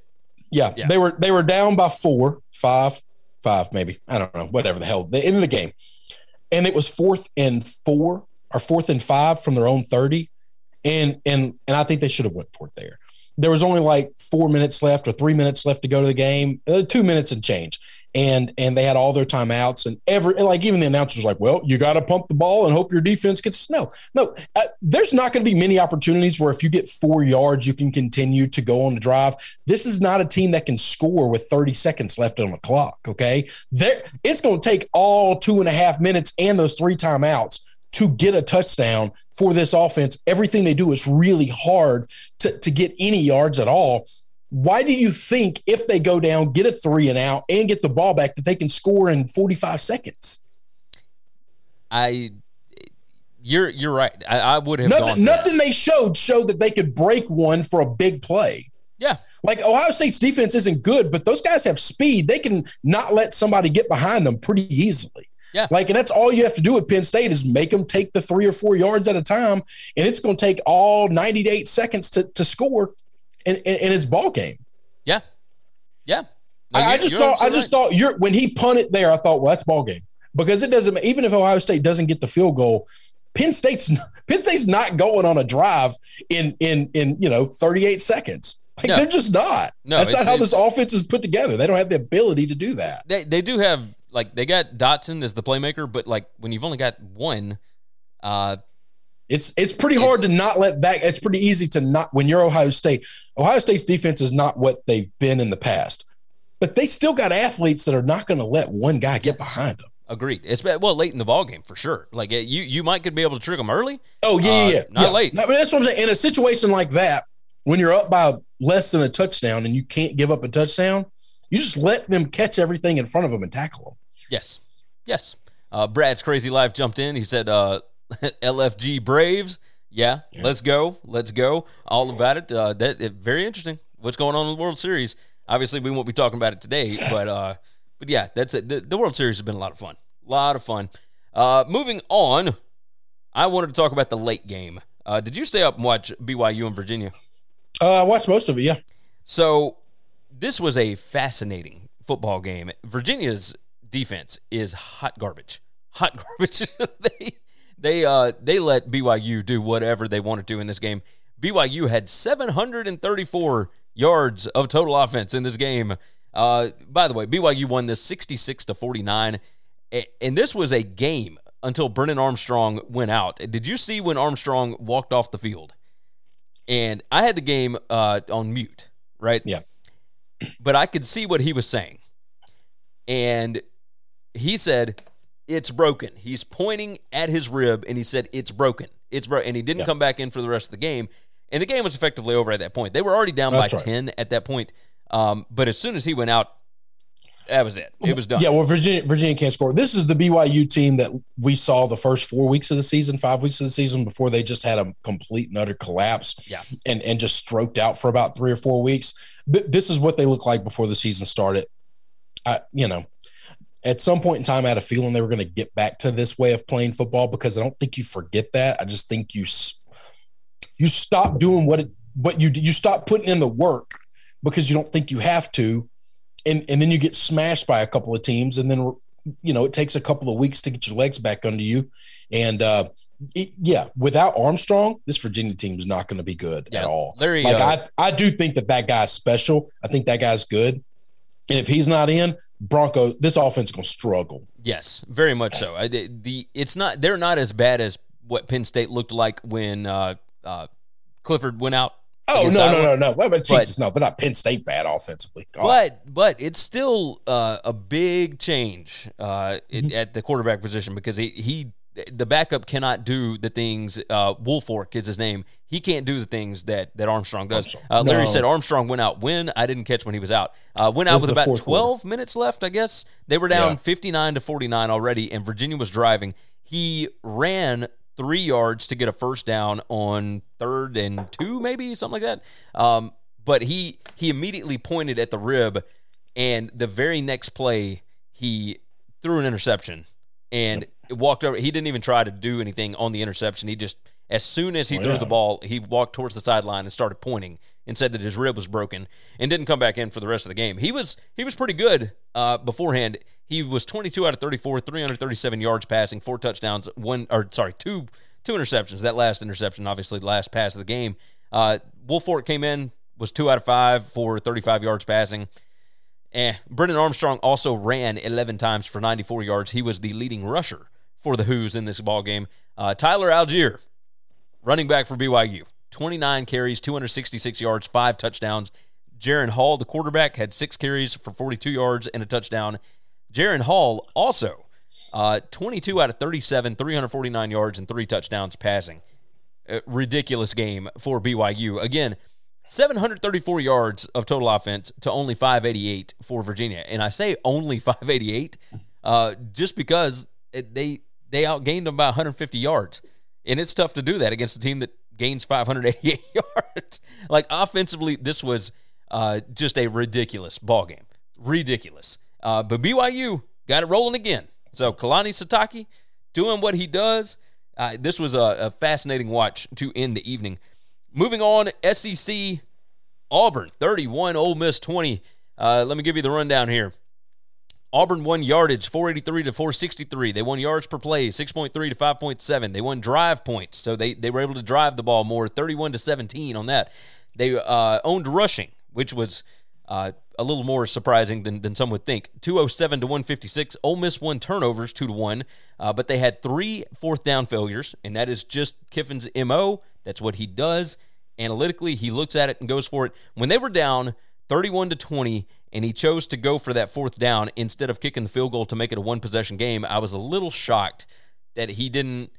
Yeah, Yeah. they were they were down by four, five, five, maybe. I don't know, whatever the hell. They ended the game, and it was fourth and four or fourth and five from their own thirty, and and and I think they should have went for it there. There was only like four minutes left or three minutes left to go to the game, uh, two minutes and change, and and they had all their timeouts and every like even the announcers like, well, you got to pump the ball and hope your defense gets no, no. Uh, there's not going to be many opportunities where if you get four yards, you can continue to go on the drive. This is not a team that can score with 30 seconds left on the clock. Okay, there it's going to take all two and a half minutes and those three timeouts to get a touchdown for this offense. Everything they do is really hard to, to get any yards at all. Why do you think if they go down, get a three and out, and get the ball back, that they can score in 45 seconds? I you're you're right. I, I would have Nothing, that. nothing they showed showed that they could break one for a big play. Yeah. Like Ohio State's defense isn't good, but those guys have speed. They can not let somebody get behind them pretty easily. Yeah. Like, and that's all you have to do at Penn State is make them take the three or four yards at a time, and it's going to take all 98 seconds to, to score, and, and, and it's ball game. Yeah. Yeah. No, I, I just thought, I just thought you're when he punted there, I thought, well, that's ball game because it doesn't even if Ohio State doesn't get the field goal, Penn State's Penn State's not going on a drive in in in you know 38 seconds. Like No. they're just not. No, that's not how this offense is put together. They don't have the ability to do that. they they do have like they got Dotson as the playmaker, but like when you've only got one, uh, It's it's pretty hard to not let that. It's pretty easy to not when you're Ohio State. Ohio State's defense is not what they've been in the past, but they still got athletes that are not going to let one guy get behind them. agreed. It's well late in the ball game for sure. Like you you might could be able to trick them early. Oh yeah, Uh, yeah, yeah. not Yeah. late. I mean, that's what I'm saying. In a situation like that, when you're up by less than a touchdown and you can't give up a touchdown, you just let them catch everything in front of them and tackle them. Yes, yes. Uh, Brad's crazy life jumped in. He said, uh, "LFG Braves, yeah, let's go, let's go." All about it. Uh, that it, very interesting. What's going on in the World Series? Obviously, we won't be talking about it today, but uh, but yeah, that's it. The, the World Series has been a lot of fun. A lot of fun. Uh, moving on, I wanted to talk about the late game. Uh, did you stay up and watch BYU and Virginia? Uh, I watched most of it. Yeah, So this was a fascinating football game. Virginia's defense is hot garbage. Hot garbage. they they uh they let BYU do whatever they wanted to in this game. BYU had 734 yards of total offense in this game. Uh by the way, BYU won this 66 to 49. And this was a game until Brennan Armstrong went out. Did you see when Armstrong walked off the field? And I had the game uh, on mute, right? Yeah. But I could see what he was saying. And he said, It's broken. He's pointing at his rib and he said, It's broken. It's broken. And he didn't Yeah. come back in for the rest of the game. And the game was effectively over at that point. They were already down That's by right. 10 at that point. Um, but as soon as he went out, that was it. It was done. Yeah, well, Virginia Virginia can't score. This is the BYU team that we saw the first four weeks of the season, five weeks of the season before they just had a complete and utter collapse. Yeah. and and just stroked out for about three or four weeks. Th- this is what they look like before the season started. I, you know, at some point in time, I had a feeling they were going to get back to this way of playing football because I don't think you forget that. I just think you you stop doing what it what you you stop putting in the work because you don't think you have to, and and then you get smashed by a couple of teams, and then you know it takes a couple of weeks to get your legs back under you, and uh, it, yeah, without Armstrong, this Virginia team is not going to be good Yeah, at all. there you like go. I I do think that that guy's special. I think that guy's good, and if he's not in, Bronco, this offense going to struggle. Yes, very much so. I, the, the it's not they're not as bad as what Penn State looked like when uh, uh, Clifford went out. Oh no, Iowa. no, no, no! Well, but But- Jesus, no, they're not Penn State bad offensively. God. But but it's still uh, a big change uh, Mm-hmm. at the quarterback position because he, he the backup cannot do the things. Uh, Wolfork is his name. He can't do the things that that Armstrong does. Armstrong. Uh, Larry No. said Armstrong went out when I didn't catch when he was out. Uh, went out This with about fourth quarter. twelve minutes left. I guess they were down Yeah. fifty nine to forty nine already, and Virginia was driving. He ran three yards to get a first down on third and two, maybe something like that. Um, but he he immediately pointed at the rib, and the very next play he threw an interception and it walked over. He didn't even try to do anything on the interception. He just as soon as he Oh, threw yeah. the ball, he walked towards the sideline and started pointing and said that his rib was broken and didn't come back in for the rest of the game. He was he was pretty good uh, beforehand. He was 22 out of 34, 337 yards passing, four touchdowns, one or sorry, two two interceptions. That last interception, obviously, the last pass of the game. Uh, Wolford came in was two out of five for 35 yards passing. Eh. Brennan Armstrong also ran 11 times for 94 yards. He was the leading rusher for the Who's in this ball game. Uh, Tyler Allgeier, running back for BYU, 29 carries, 266 yards, five touchdowns. Jaren Hall, the quarterback, had six carries for 42 yards and a touchdown. Jaren Hall also uh, 22 out of 37, 349 yards and three touchdowns passing. A ridiculous game for BYU. Again, 734 yards of total offense to only 588 for Virginia. And I say only 588 uh, just because it, they they outgained them by 150 yards. And it's tough to do that against a team that gains 588 yards. Like offensively, this was uh, just a ridiculous ball game. Ridiculous. Uh, but BYU got it rolling again. So Kalani Sitake doing what he does. Uh, this was a, a fascinating watch to end the evening. Moving on, SEC Auburn 31, Ole Miss 20. Uh, let me give you the rundown here. Auburn won yardage 483 to 463. They won yards per play 6.3 to 5.7. They won drive points, so they, they were able to drive the ball more 31 to 17 on that. They uh, owned rushing, which was uh, a little more surprising than, than some would think. 207 to 156. Ole Miss won turnovers 2 to 1, uh, but they had three fourth down failures, and that is just Kiffin's MO. That's what he does. Analytically, he looks at it and goes for it. When they were down 31 to 20, and he chose to go for that fourth down instead of kicking the field goal to make it a one possession game, I was a little shocked that he didn't.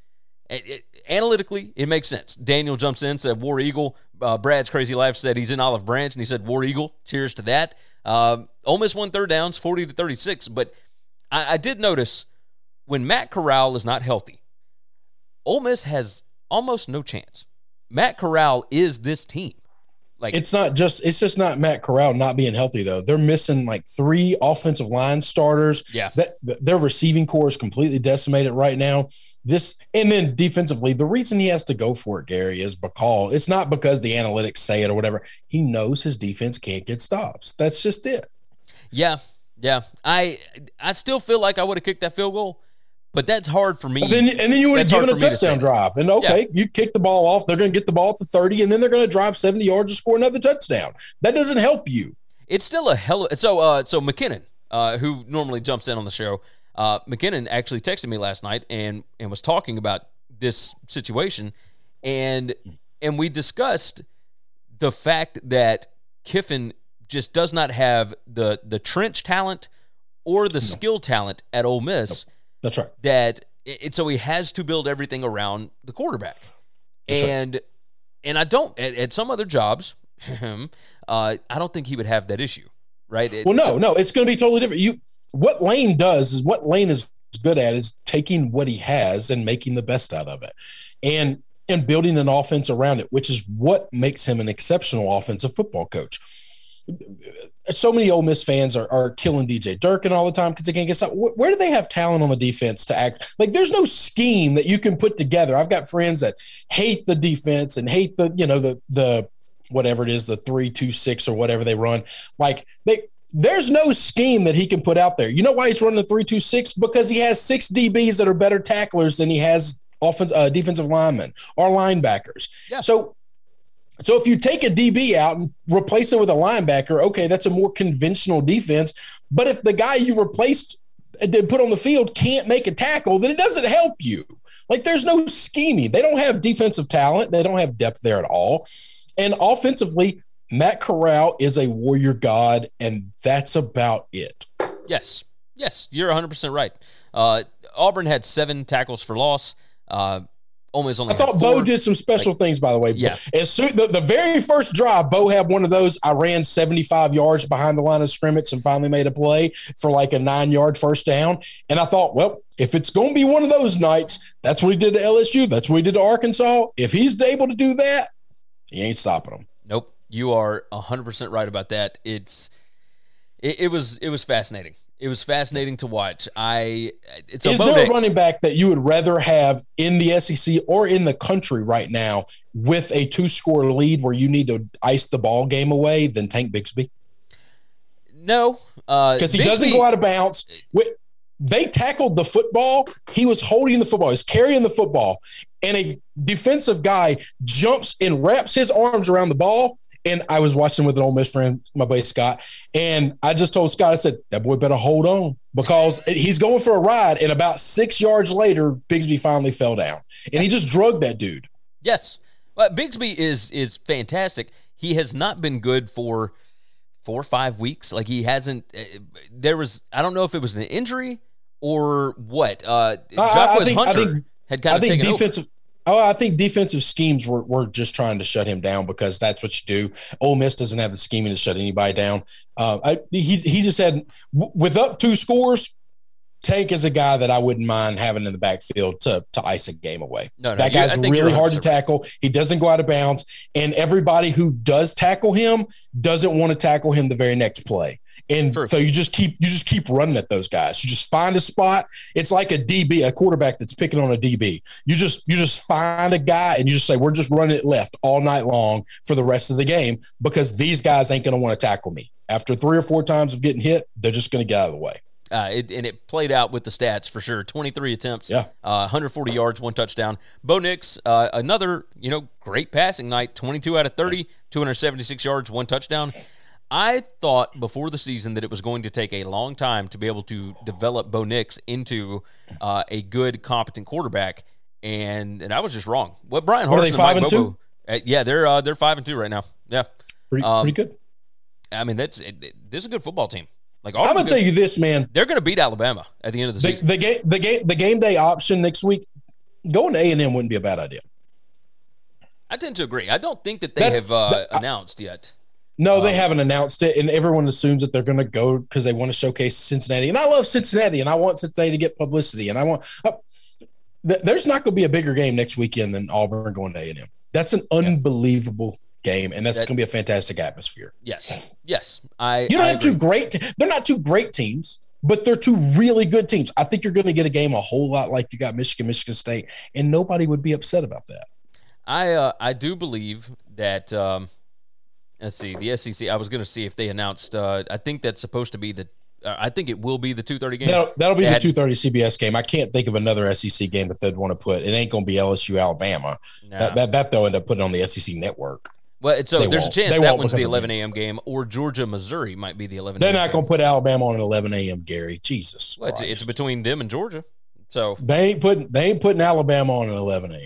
It, it- analytically, it makes sense. Daniel jumps in, said War Eagle. Uh, Brad's Crazy Life said he's in Olive Branch, and he said War Eagle. Cheers to that. Um, Ole Miss won third downs, 40 to 36. But I, I did notice when Matt Corral is not healthy, Ole Miss has almost no chance. Matt Corral is this team. Like It's not just it's just not Matt Corral not being healthy though. They're missing like three offensive line starters. Yeah. That their receiving corps is completely decimated right now. This and then defensively, the reason he has to go for it, Gary, is because it's not because the analytics say it or whatever. He knows his defense can't get stops. That's just it. Yeah, yeah. I I still feel like I would have kicked that field goal, but that's hard for me. And then, and then you would have given a me to touchdown drive. And okay, you kick the ball off. They're going to get the ball at the 30, and then they're going to drive 70 yards to score another touchdown. That doesn't help you. it's still a hell. Of, so uh, so McKinnon, uh, who normally jumps in on the show, uh, McKinnon actually texted me last night and and was talking about this situation, and and we discussed the fact that Kiffin just does not have the the trench talent or the skill talent at Ole Miss. That's right. that it, so he has to build everything around the quarterback That's right. and and i don't at, at some other jobs uh, i don't think he would have that issue right It- Well, no, so- no, it's going to be totally different. You, what Lane does is what Lane is good at is taking what he has and making the best out of it, and and building an offense around it, which is what makes him an exceptional offensive football coach. So many Ole Miss fans are, are killing DJ Durkin all the time because they can't get some. Where do they have talent on the defense to act? Like, there's no scheme that you can put together. I've got friends that hate the defense and hate the, you know, the the whatever it is, the three two six or whatever they run. Like they. There's no scheme that he can put out there. You know why he's running the three two six? Because he has six DBs that are better tacklers than he has offense, uh, defensive linemen or linebackers. Yeah. So so if you take a DB out and replace it with a linebacker, okay, that's a more conventional defense. But if the guy you replaced and uh, put on the field can't make a tackle, then it doesn't help you. Like there's no scheming. They don't have defensive talent. They don't have depth there at all. And offensively, Matt Corral is a warrior god, and that's about it. Yes. Yes, you're 100% right. Uh, Auburn had seven tackles for loss. Uh, almost only. I thought Bo did some special like, things, by the way. Yeah. As soon the, the very first drive, Bo had one of those. I ran 75 yards behind the line of scrimmage and finally made a play for like a nine yard first down. And I thought, well, if it's going to be one of those nights, that's what he did to LSU. That's what he did to Arkansas. If he's able to do that, he ain't stopping him. Nope. You are 100% right about that. It's it, it was it was fascinating. It was fascinating to watch. I it's is there a running back that you would rather have in the SEC or in the country right now with a two score lead where you need to ice the ball game away than Tank Bigsby? No, because uh, he doesn't go out of bounds. They tackled the football. He was holding the football. He's carrying the football, and a defensive guy jumps and wraps his arms around the ball and I was watching with an old Miss friend, my buddy Scott, and I just told Scott, I said, that boy better hold on because he's going for a ride. And about six yards later, Bigsby finally fell down and he just drugged that dude. Yes. Well, Bigsby is is fantastic. He has not been good for four or five weeks. Like he hasn't. Uh, there was I don't know if it was an injury or what. Uh, I, I think, Hunter I think, had kind of I think defensive. Over. Oh, I think defensive schemes were, were just trying to shut him down because that's what you do. Ole Miss doesn't have the scheming to shut anybody down. Uh, I, he he just had with up two scores. Tank is a guy that I wouldn't mind having in the backfield to to ice a game away. No, no that guy's really hard to tackle. He doesn't go out of bounds, and everybody who does tackle him doesn't want to tackle him the very next play. And True. so you just keep you just keep running at those guys. You just find a spot. It's like a DB, a quarterback that's picking on a DB. You just you just find a guy and you just say we're just running it left all night long for the rest of the game because these guys ain't going to want to tackle me. After three or four times of getting hit, they're just going to get out of the way. Uh, it, and it played out with the stats for sure. 23 attempts, yeah, uh, 140 yards, one touchdown. Bo Nix, uh, another you know great passing night. 22 out of 30, 276 yards, one touchdown. I thought before the season that it was going to take a long time to be able to develop Bo Nix into uh, a good, competent quarterback, and and I was just wrong. What Brian? Are they five and, and two? Uh, yeah, they're uh, they're five and two right now. Yeah, pretty, um, pretty good. I mean, that's it, it, this is a good football team. Like I'm gonna tell you this, man. They're gonna beat Alabama at the end of the, the season. The game, the game, the game day option next week. Going to A and M wouldn't be a bad idea. I tend to agree. I don't think that they that's, have uh, that, announced yet. No, they um, haven't announced it, and everyone assumes that they're going to go because they want to showcase Cincinnati. And I love Cincinnati, and I want Cincinnati to get publicity. And I want uh, th- there's not going to be a bigger game next weekend than Auburn going to A and M. That's an unbelievable yeah. game, and that's that, going to be a fantastic atmosphere. Yes, yes. I you don't I have agree. two great. they're not two great teams, but they're two really good teams. I think you're going to get a game a whole lot like you got Michigan, Michigan State, and nobody would be upset about that. I uh, I do believe that. Um, Let's see the SEC. I was going to see if they announced. Uh, I think that's supposed to be the. Uh, I think it will be the two thirty game. That'll, that'll be they the two thirty CBS game. I can't think of another SEC game that they'd want to put. It ain't going to be LSU Alabama. No. That, that that they'll end up putting on the SEC network. Well, so they there's won't. a chance they that one's the 11 a.m. game, or Georgia Missouri might be the 11. They're not going to put Alabama on an 11 a.m. Gary, Jesus. Well, it's, it's, between them and Georgia, so they ain't putting they ain't putting Alabama on an 11 a.m.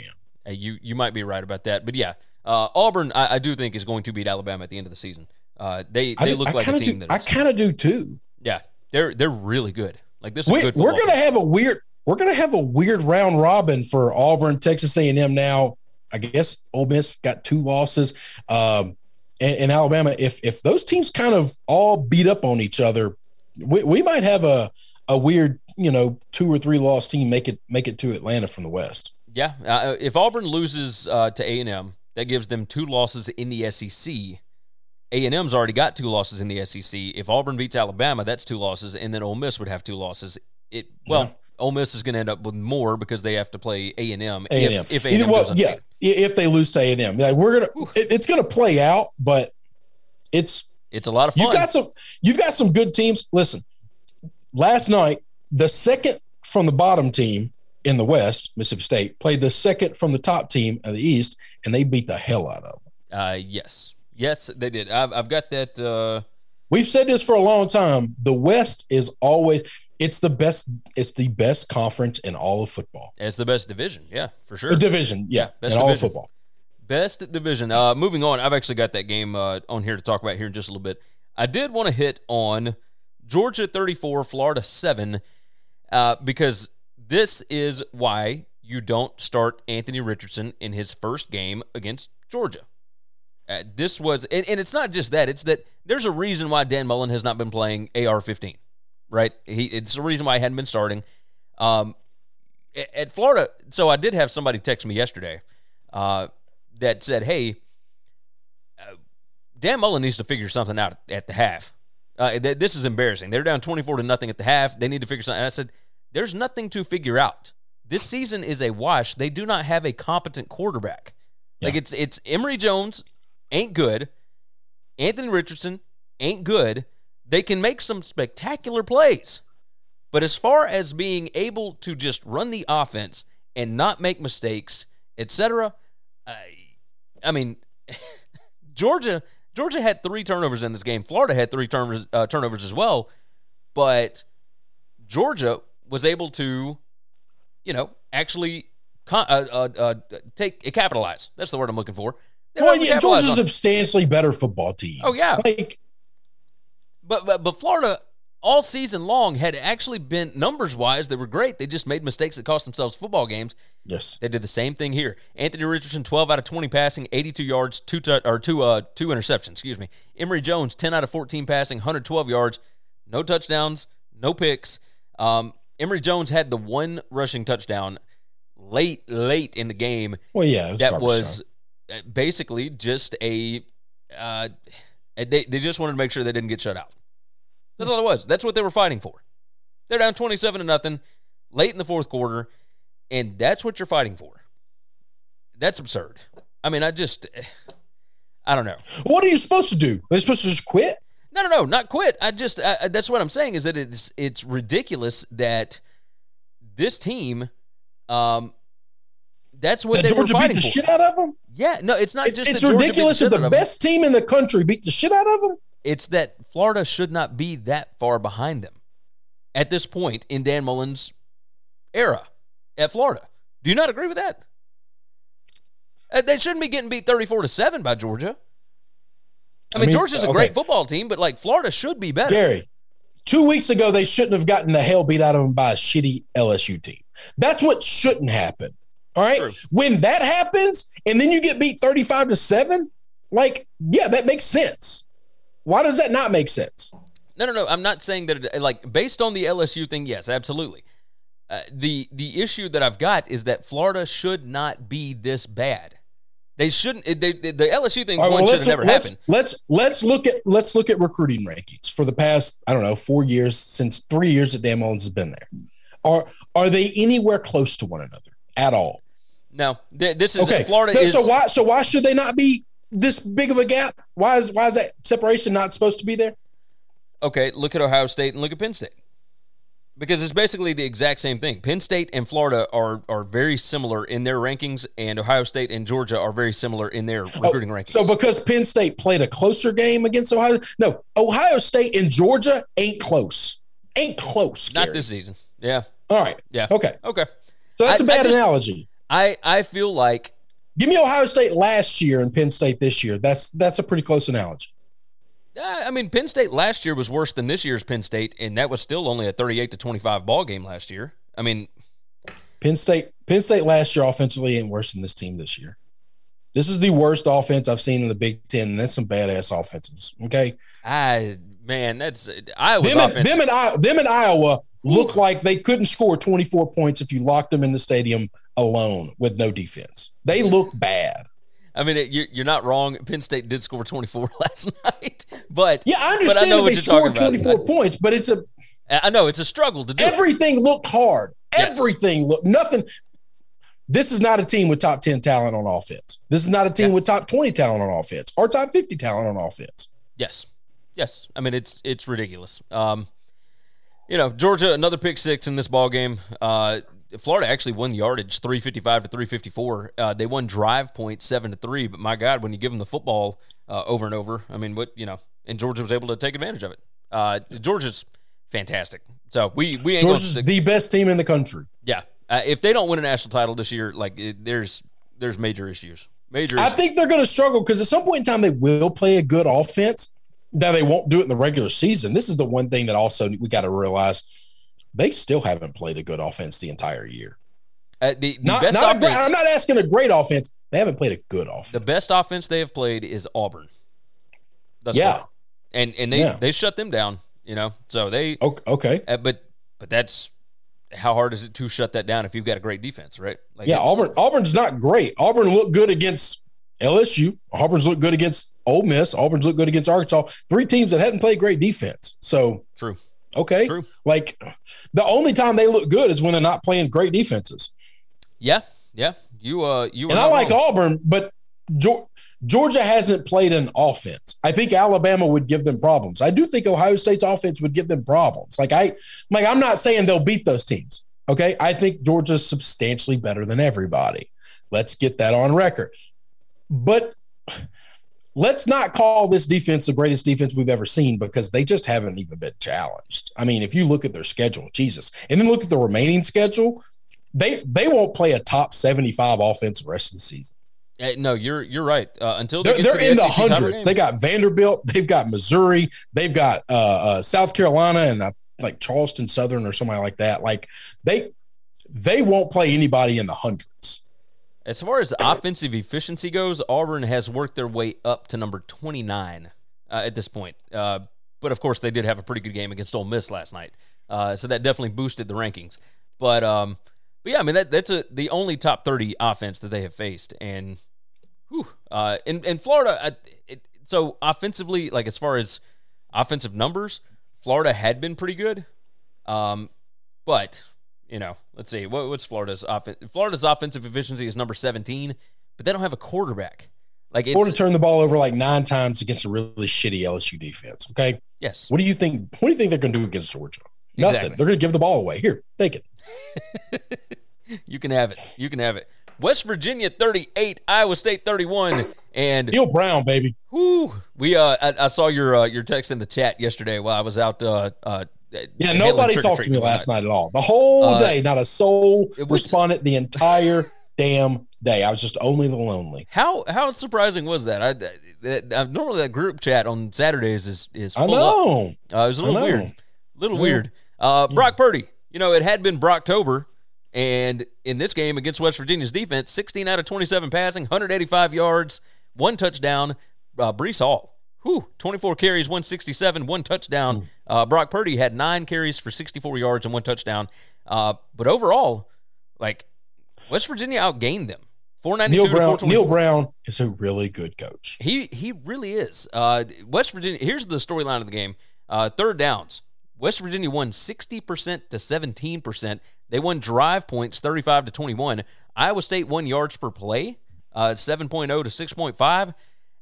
Hey, you you might be right about that, but yeah, uh, Auburn I, I, do think is going to beat Alabama at the end of the season. Uh, they they look like a team do, that I kind of do too. Yeah, they're they're really good. Like this is we, good. We're gonna have a weird we're gonna have a weird round robin for Auburn, Texas A and M. Now, I guess Ole Miss got two losses, um, and, and, Alabama. If if those teams kind of all beat up on each other, we, we might have a a weird you know two or three loss team make it make it to Atlanta from the West. Yeah, uh, if Auburn loses uh, to A and M, that gives them two losses in the SEC A&M's already got two losses in the SEC. If Auburn beats Alabama, that's two losses, and then Ole Miss would have two losses. It well, Yeah. Ole Miss is going to end up with more because they have to play A&M. A&M. If, if A&M well, yeah, if they lose to A and M, like we're gonna, it, it's gonna play out, but it's it's a lot of fun. you've got some, you've got some good teams. Listen, last night the second from the bottom team in the West, Mississippi State, played the second from the top team of the East, and they beat the hell out of them. uh, yes, yes, they did. I've, I've got that. Uh, We've said this for a long time. The West is always it's the best. It's the best conference in all of football. It's the best division. Yeah, for sure. A division, yeah, best in all of football. Best division. Uh, moving on, I've actually got that game uh, on here to talk about here in just a little bit. I did want to hit on Georgia 34, Florida 7, uh, because this is why you don't start Anthony Richardson in his first game against Georgia. Uh, this was, and, and it's not just that, it's that there's a reason why Dan Mullen has not been playing AR 15, right? He, it's the reason why he hadn't been starting. Um, a- at Florida, so I did have somebody text me yesterday uh, that said, "Hey, uh, Dan Mullen needs to figure something out at the half. Uh, th- this is embarrassing. They're down twenty-four to nothing at the half. They need to figure something." And I said, "There's nothing to figure out. This season is a wash. They do not have a competent quarterback. Like it's it's Emory Jones ain't good. Anthony Richardson ain't good. They can make some spectacular plays." But as far as being able to just run the offense and not make mistakes, etc., I, I mean, Georgia Georgia had three turnovers in this game. Florida had three turnovers uh, turnovers as well, but Georgia was able to, you know, actually con- uh, uh, uh, take capitalize. That's the word I'm looking for. They Well, yeah, Georgia's a substantially better football team. Oh yeah, like but, but but Florida all season long had actually been numbers wise they were great. They just made mistakes that cost themselves football games. yes, They did the same thing here. Anthony Richardson, 12 out of 20 passing, 82 yards, two tou- or two uh two interceptions. Excuse me. Emory Jones, 10 out of 14 passing, 112 yards, no touchdowns, no picks. Um, Emory Jones had the one rushing touchdown late late in the game well, yeah, was that was time. uh, basically just a uh, they, they just wanted to make sure they didn't get shut out. That's all it was. That's what they were fighting for. They're down 27 to nothing late in the fourth quarter, and that's what you're fighting for. That's absurd. I mean, I just, I don't know. What are you supposed to do? They're supposed to just quit. No, no, no, not quit. I just I, that's what I'm saying is that it's it's ridiculous that this team, um, that's what that they Georgia were beat fighting the for. shit out of them. Yeah, no, it's not It's, just it's that Georgia beat ridiculous that the of them. best team in the country beat the shit out of them. It's that Florida should not be that far behind them at this point in Dan Mullen's era at Florida. Do you not agree with that? Uh, They shouldn't be getting beat 34 to 7 by Georgia. I I mean, Georgia's a okay. great football team, but like Florida should be better. Gary, two weeks ago they shouldn't have gotten the hell beat out of them by a shitty LSU team. That's what shouldn't happen. All right. True. When that happens, and then you get beat thirty-five to seven, like yeah, that makes sense. Why does that not make sense? No, no, no. I'm not saying that. It, like based on the LSU thing, yes, absolutely. Uh, the the issue that I've got is that Florida should not be this bad. They shouldn't. They, they- the LSU thing right, well, should have never let's, happened. let's let's look at let's look at recruiting rankings for the past I don't know four years since three years that Dan Mullins has been there. Are are they anywhere close to one another at all? No, th- this is Okay, Florida So- is so why so why should they not be this big of a gap? Why is why is that separation not supposed to be there? okay. Look at Ohio State and look at Penn State because it's basically the exact same thing. Penn State and Florida are are very similar in their rankings, and Ohio State and Georgia are very similar in their oh, recruiting rankings. Oh, So because Penn State played a closer game against Ohio, no, Ohio State and Georgia ain't close, ain't close. not this season. Yeah, All right. yeah. Okay. okay. So that's I- a bad I just- analogy. I I feel like Give me Ohio State last year and Penn State this year. That's that's a pretty close analogy. Uh, I mean, Penn State last year was worse than this year's Penn State, and that was still only a 38 to 25 ball game last year. I mean, Penn State Penn State last year offensively ain't worse than this team this year. This is the worst offense I've seen in the Big Ten, and that's some badass offenses. Okay, I man, that's Iowa. them offense. them and I, them and Iowa look like they couldn't score 24 points if you locked them in the stadium alone with no defense. They look bad. I mean, it, you're, you're not wrong. Penn State did score 24 last night, but Yeah, I understand know that what they scored about. 24 points, but it's a I know it's a struggle to do. it. everything looked hard. Yes. Everything looked nothing. This is not a team with top 10 talent on offense. This is not a team Yeah. with top 20 talent on offense or top 50 talent on offense. Yes, yes. I mean, it's it's ridiculous. Um, you know, Georgia another pick six in this ball game. Uh, Florida actually won yardage three fifty five to three fifty four. Uh, they won drive points seven to three. But my God, when you give them the football uh, over and over, I mean, what you know, and Georgia was able to take advantage of it. Uh, Georgia's fantastic. So we we Georgia's the best team in the country. yeah. Uh, if they don't win a national title this year, like it, there's there's major issues. Major. I think they're going to struggle because at some point in time they will play a good offense. Now they won't do it in the regular season. This is the one thing that also we got to realize they still haven't played a good offense the entire year. Uh, the, the Not, best not a offense. I'm not asking a great offense. They haven't played a good offense. The best offense they have played is Auburn. Thus Yeah. far. and and they Yeah. they shut them down. You know, so they. Okay. okay. uh, but but that's how hard is it to shut that down if you've got a great defense, right? Like Yeah, Auburn. Auburn's not great. Auburn looked good against LSU. Auburn's looked good against Ole Miss. Auburn's looked good against Arkansas. Three teams that hadn't played great defense. So True. Okay, True. like the only time they look good is when they're not playing great defenses. Yeah, yeah. You uh you. And I like wrong. Auburn, but Geor- Georgia hasn't played an offense. I think Alabama would give them problems. I do think Ohio State's offense would give them problems. Like I, like I'm not saying they'll beat those teams. Okay, I think Georgia's substantially better than everybody. Let's get that on record. But let's not call this defense the greatest defense we've ever seen because they just haven't even been challenged. I mean, if you look at their schedule, Jesus, and then look at the remaining schedule, they they won't play a top 75 offense the rest of the season. Uh, no, you're you're right. Uh, until they They're, they're in the SEC title hundreds. They got Vanderbilt, they've got Missouri, they've got uh, uh, South Carolina, and uh, like Charleston Southern or somebody like that. Like they they won't play anybody in the hundreds. As far as offensive efficiency goes, Auburn has worked their way up to number 29 uh, at this point. Uh, but of course, they did have a pretty good game against Ole Miss last night, uh, so that definitely boosted the rankings. But um, but yeah, I mean that that's a, the only top 30 offense that they have faced, and whew, uh, in in Florida, I, it, so offensively, like as far as offensive numbers, Florida had been pretty good, um, but you know, let's see, what, what's Florida's offense? Florida's offensive efficiency is number 17, but they don't have a quarterback. Like it's, Florida turned the ball over like nine times against a really shitty LSU defense. Okay, yes, what do you think? What do you think they're going to do against Georgia? Nothing. Exactly. They're going to give the ball away. Here, take it. you can have it. You can have it. West Virginia 38, Iowa State 31, and Neal Brown, baby. whoo, we uh, I, I saw your uh, your text in the chat yesterday while I was out. Uh, uh, Yeah, nobody talked to me last night at all. The whole Uh, day, not a soul was- responded the entire damn day. I was just only the lonely. How how surprising was that? I, that, uh, normally that group chat on Saturdays is is I know. Uh, it was a I little weird. little Yeah. weird. Uh, Brock Purdy, you know, it had been Brocktober, and in this game against West Virginia's defense, 16 out of 27 passing, 185 yards, one touchdown. Uh, Breece Hall, whew, 24 carries, 167, one touchdown. Uh, Brock Purdy had nine carries for 64 yards and one touchdown. Uh, but overall, like, West Virginia outgained them. 492 Neal Brown. 424. Neal Brown is a really good coach. He he really is. Uh, West Virginia. Here's the storyline of the game. Uh, third downs. West Virginia won sixty percent to seventeen percent. They won drive points thirty five to twenty one. Iowa State won yards per play, uh, seven to six point five.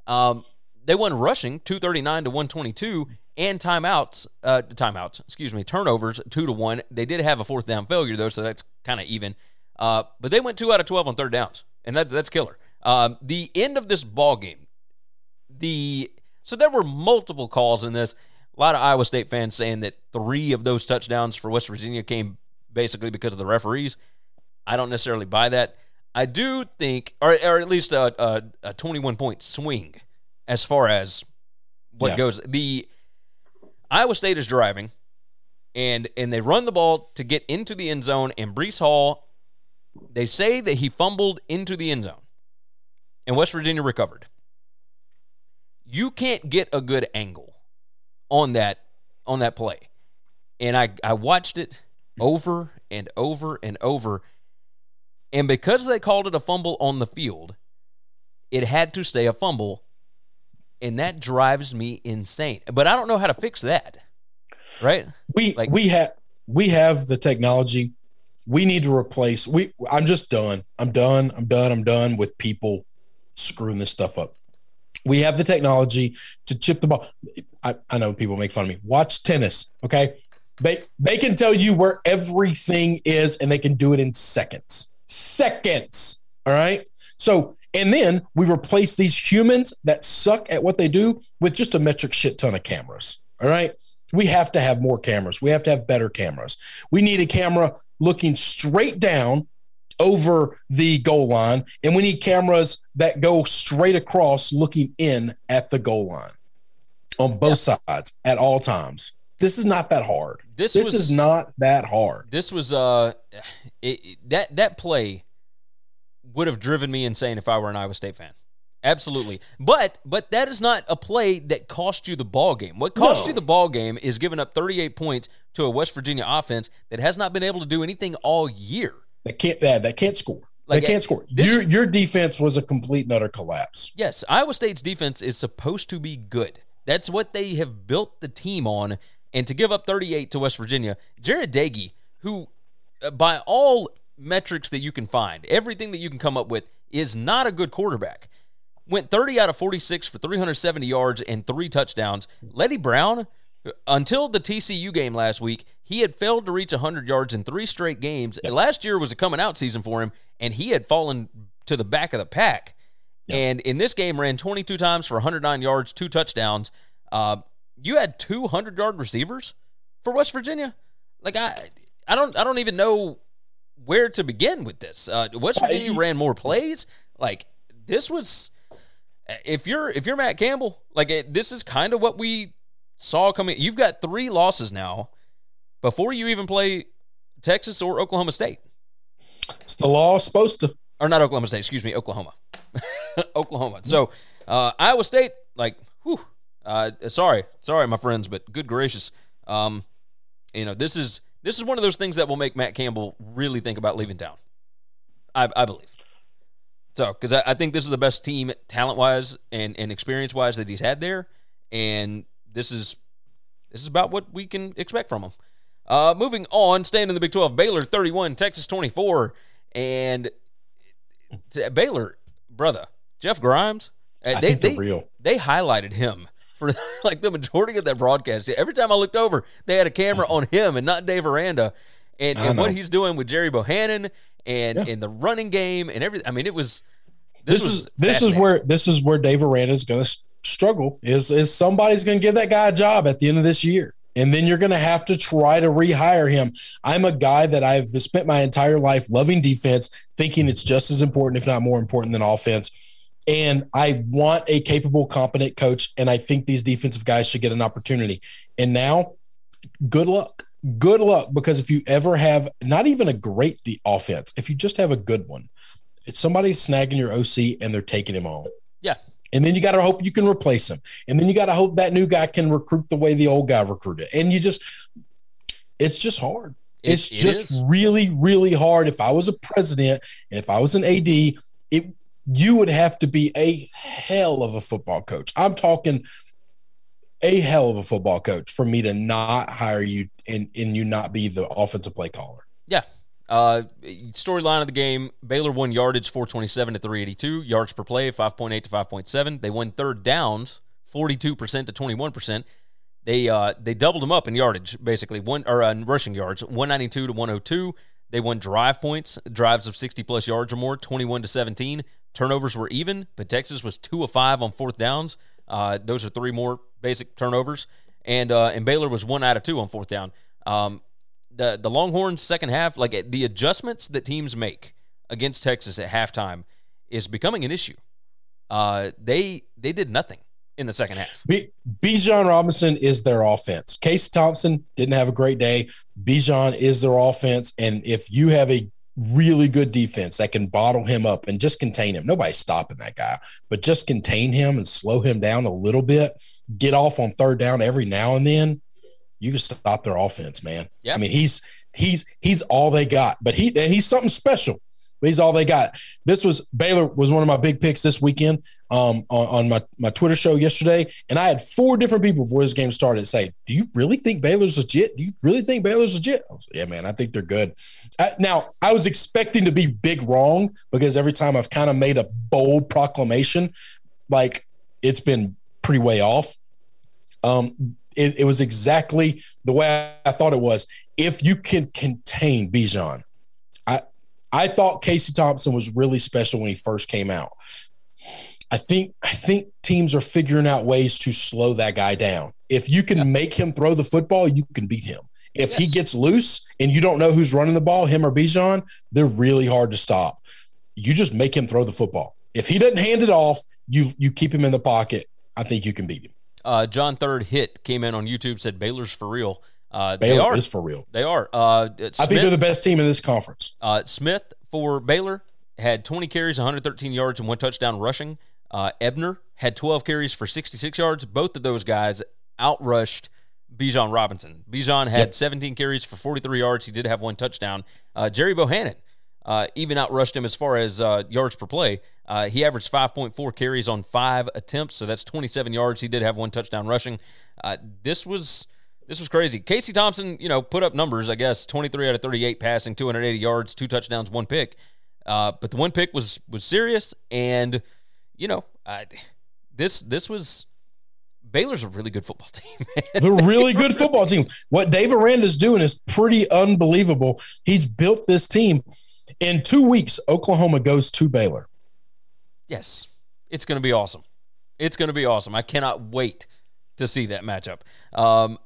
Um, they won rushing two thirty nine to one twenty two, and timeouts. Uh, timeouts. Excuse me. Turnovers two to one. They did have a fourth down failure though, so that's kind of even. Uh, but they went two out of twelve on third downs, and that, that's killer. Um, the end of this ball game, the so there were multiple calls in this. A lot of Iowa State fans saying that three of those touchdowns for West Virginia came basically because of the referees. I don't necessarily buy that. I do think, or, or at least a, a, a 21 point swing as far as what Yeah. goes. The Iowa State is driving, and and they run the ball to get into the end zone, and Breece Hall, they say that he fumbled into the end zone, and West Virginia recovered. You can't get a good angle on that on that play, and I I watched it over and over and over, and because they called it a fumble on the field, It had to stay a fumble, and that drives me insane. But I don't know how to fix that. Right? We Like- we have we have the technology. We need to replace. We I'm just done. I'm done. I'm done. I'm done with people screwing this stuff up. We have the technology to chip the ball. I, I know people make fun of me. Watch tennis, okay? They they can tell you where everything is, and they can do it in seconds. Seconds. All right. So and then we replace these humans that suck at what they do with just a metric shit ton of cameras. All right. We have to have more cameras. We have to have better cameras. We need a camera looking straight down over the goal line, and we need cameras that go straight across looking in at the goal line on both sides at all times. This is not that hard. This This, was- is not that hard. This was uh, it- that that play would have driven me insane if I were an Iowa State fan. Absolutely, but but that is not a play that cost you the ball game. What cost No. you the ball game is giving up 38 points to a West Virginia offense that has not been able to do anything all year. That can't that, that can't score. Like, they can't score. this- your your defense was a complete and utter collapse. Yes, Iowa State's defense is supposed to be good. That's what they have built the team on. And to give up 38 to West Virginia, Jarret Doege, who, uh, by all metrics that you can find, everything that you can come up with, is not a good quarterback. Went 30 out of 46 for 370 yards and three touchdowns. Leddie Brown, until the TCU game last week, he had failed to reach 100 yards in three straight games. Last year was a coming out season for him, and he had fallen to the back of the pack. And in this game, ran 22 times for 109 yards, two touchdowns. Uh, you had 200 yard receivers for West Virginia. Like I, I don't, I don't even know where to begin with this. Uh, West Virginia ran more plays. Like this was, if you're if you're Matt Campbell, like it, this is kind of what we saw coming. You've got three losses now before you even play Texas or Oklahoma State. It's the law supposed to. or not Oklahoma State, excuse me, Oklahoma. Oklahoma. So uh, Iowa State, like, whew, uh, sorry, sorry, my friends, but good gracious, um, you know, this is this is one of those things that will make Matt Campbell really think about leaving town. I, I believe. So, because I, I think this is the best team, talent wise and and experience wise, that he's had there, and this is this is about what we can expect from him. Uh, moving on, staying in the Big 12, Baylor 31, Texas 24, and Baylor, brother, Jeff Grimes. uh, I think they're real. They highlighted him for like the majority of that broadcast. Every time I looked over, they had a camera on him and not Dave Aranda, and, and what he's doing with Gerry Bohanon and Yeah. in the running game and everything. I mean, it was. This, was is this is where this is where Dave Aranda is going to struggle. Is is somebody's going to give that guy a job at the end of this year, and then you're going to have to try to rehire him. I'm a guy that I've spent my entire life loving defense, thinking it's just as important, if not more important, than offense. And I want a capable, competent coach, and I think these defensive guys should get an opportunity. And now, good luck. Good luck, because if you ever have not even a great de- offense, if you just have a good one, it's somebody snagging your OC and they're taking him on. Yeah. And then you got to hope you can replace him. And then you got to hope that new guy can recruit the way the old guy recruited. And you just, it's just hard. It- it's it just really, really hard. If I was a president and if I was an AD, it you would have to be a hell of a football coach. I'm talking a hell of a football coach for me to not hire you and, and you not be the offensive play caller. Yeah. Uh, storyline of the game: Baylor won yardage 427 to 382, yards per play 5.8 to 5.7. They won third downs 42 percent to 21 percent. They uh they doubled them up in yardage basically one or uh, in rushing yards 192 to 102. They won drive points, drives of 60 plus yards or more, 21 to 17. Turnovers were even, but Texas was two of five on fourth downs. Uh, those are three more basic turnovers, and uh, and Baylor was one out of two on fourth down. Um, the the Longhorns second half, like the adjustments that teams make against Texas at halftime, is becoming an issue. Uh, they they did nothing in the second half. Bijan Robinson is their offense. Case Thompson didn't have a great day. Bijan is their offense. And if you have a really good defense that can bottle him up and just contain him, nobody's stopping that guy, but just contain him and slow him down a little bit, get off on third down every now and then, you can stop their offense, man. Yeah. I mean, he's he's he's all they got, but he and he's something special. But he's all they got. This was Baylor was one of my big picks this weekend um, on, on my, my Twitter show yesterday. And I had four different people before this game started say, Do you really think Baylor's legit? Do you really think Baylor's legit? I was like, yeah, man, I think they're good. I, now, I was expecting to be big wrong because every time I've kind of made a bold proclamation, like it's been pretty way off. Um, it, it was exactly the way I thought it was. If you can contain Bijan, I thought Casey Thompson was really special when he first came out. I think I think teams are figuring out ways to slow that guy down. If you can make him throw the football, you can beat him. If yes. he gets loose and you don't know who's running the ball, him or Bijan, they're really hard to stop. You just make him throw the football. If he doesn't hand it off, you you keep him in the pocket. I think you can beat him. Uh, John Third hit came in on YouTube said Baylor's for real. Uh, Baylor they are. is for real. They are. Uh, Smith, I think they're the best team in this conference. Uh, Smith for Baylor had 20 carries, 113 yards, and one touchdown rushing. Uh, Ebner had 12 carries for 66 yards. Both of those guys outrushed Bijan Robinson. Bijan had yep. 17 carries for 43 yards. He did have one touchdown. Uh, Gerry Bohanon uh, even outrushed him as far as uh, yards per play. Uh, he averaged 5.4 carries on five attempts, so that's 27 yards. He did have one touchdown rushing. Uh, this was this was crazy. Casey Thompson, you know, put up numbers. I guess 23 out of 38 passing, 280 yards, two touchdowns, one pick. Uh, but the one pick was was serious, and you know, this this was. Baylor's a really good football team. They're really good football team. What Dave Aranda's doing is pretty unbelievable. He's built this team in two weeks, Oklahoma goes to Baylor. Yes, it's going to be awesome. It's going to be awesome. I cannot wait to see that matchup. Um,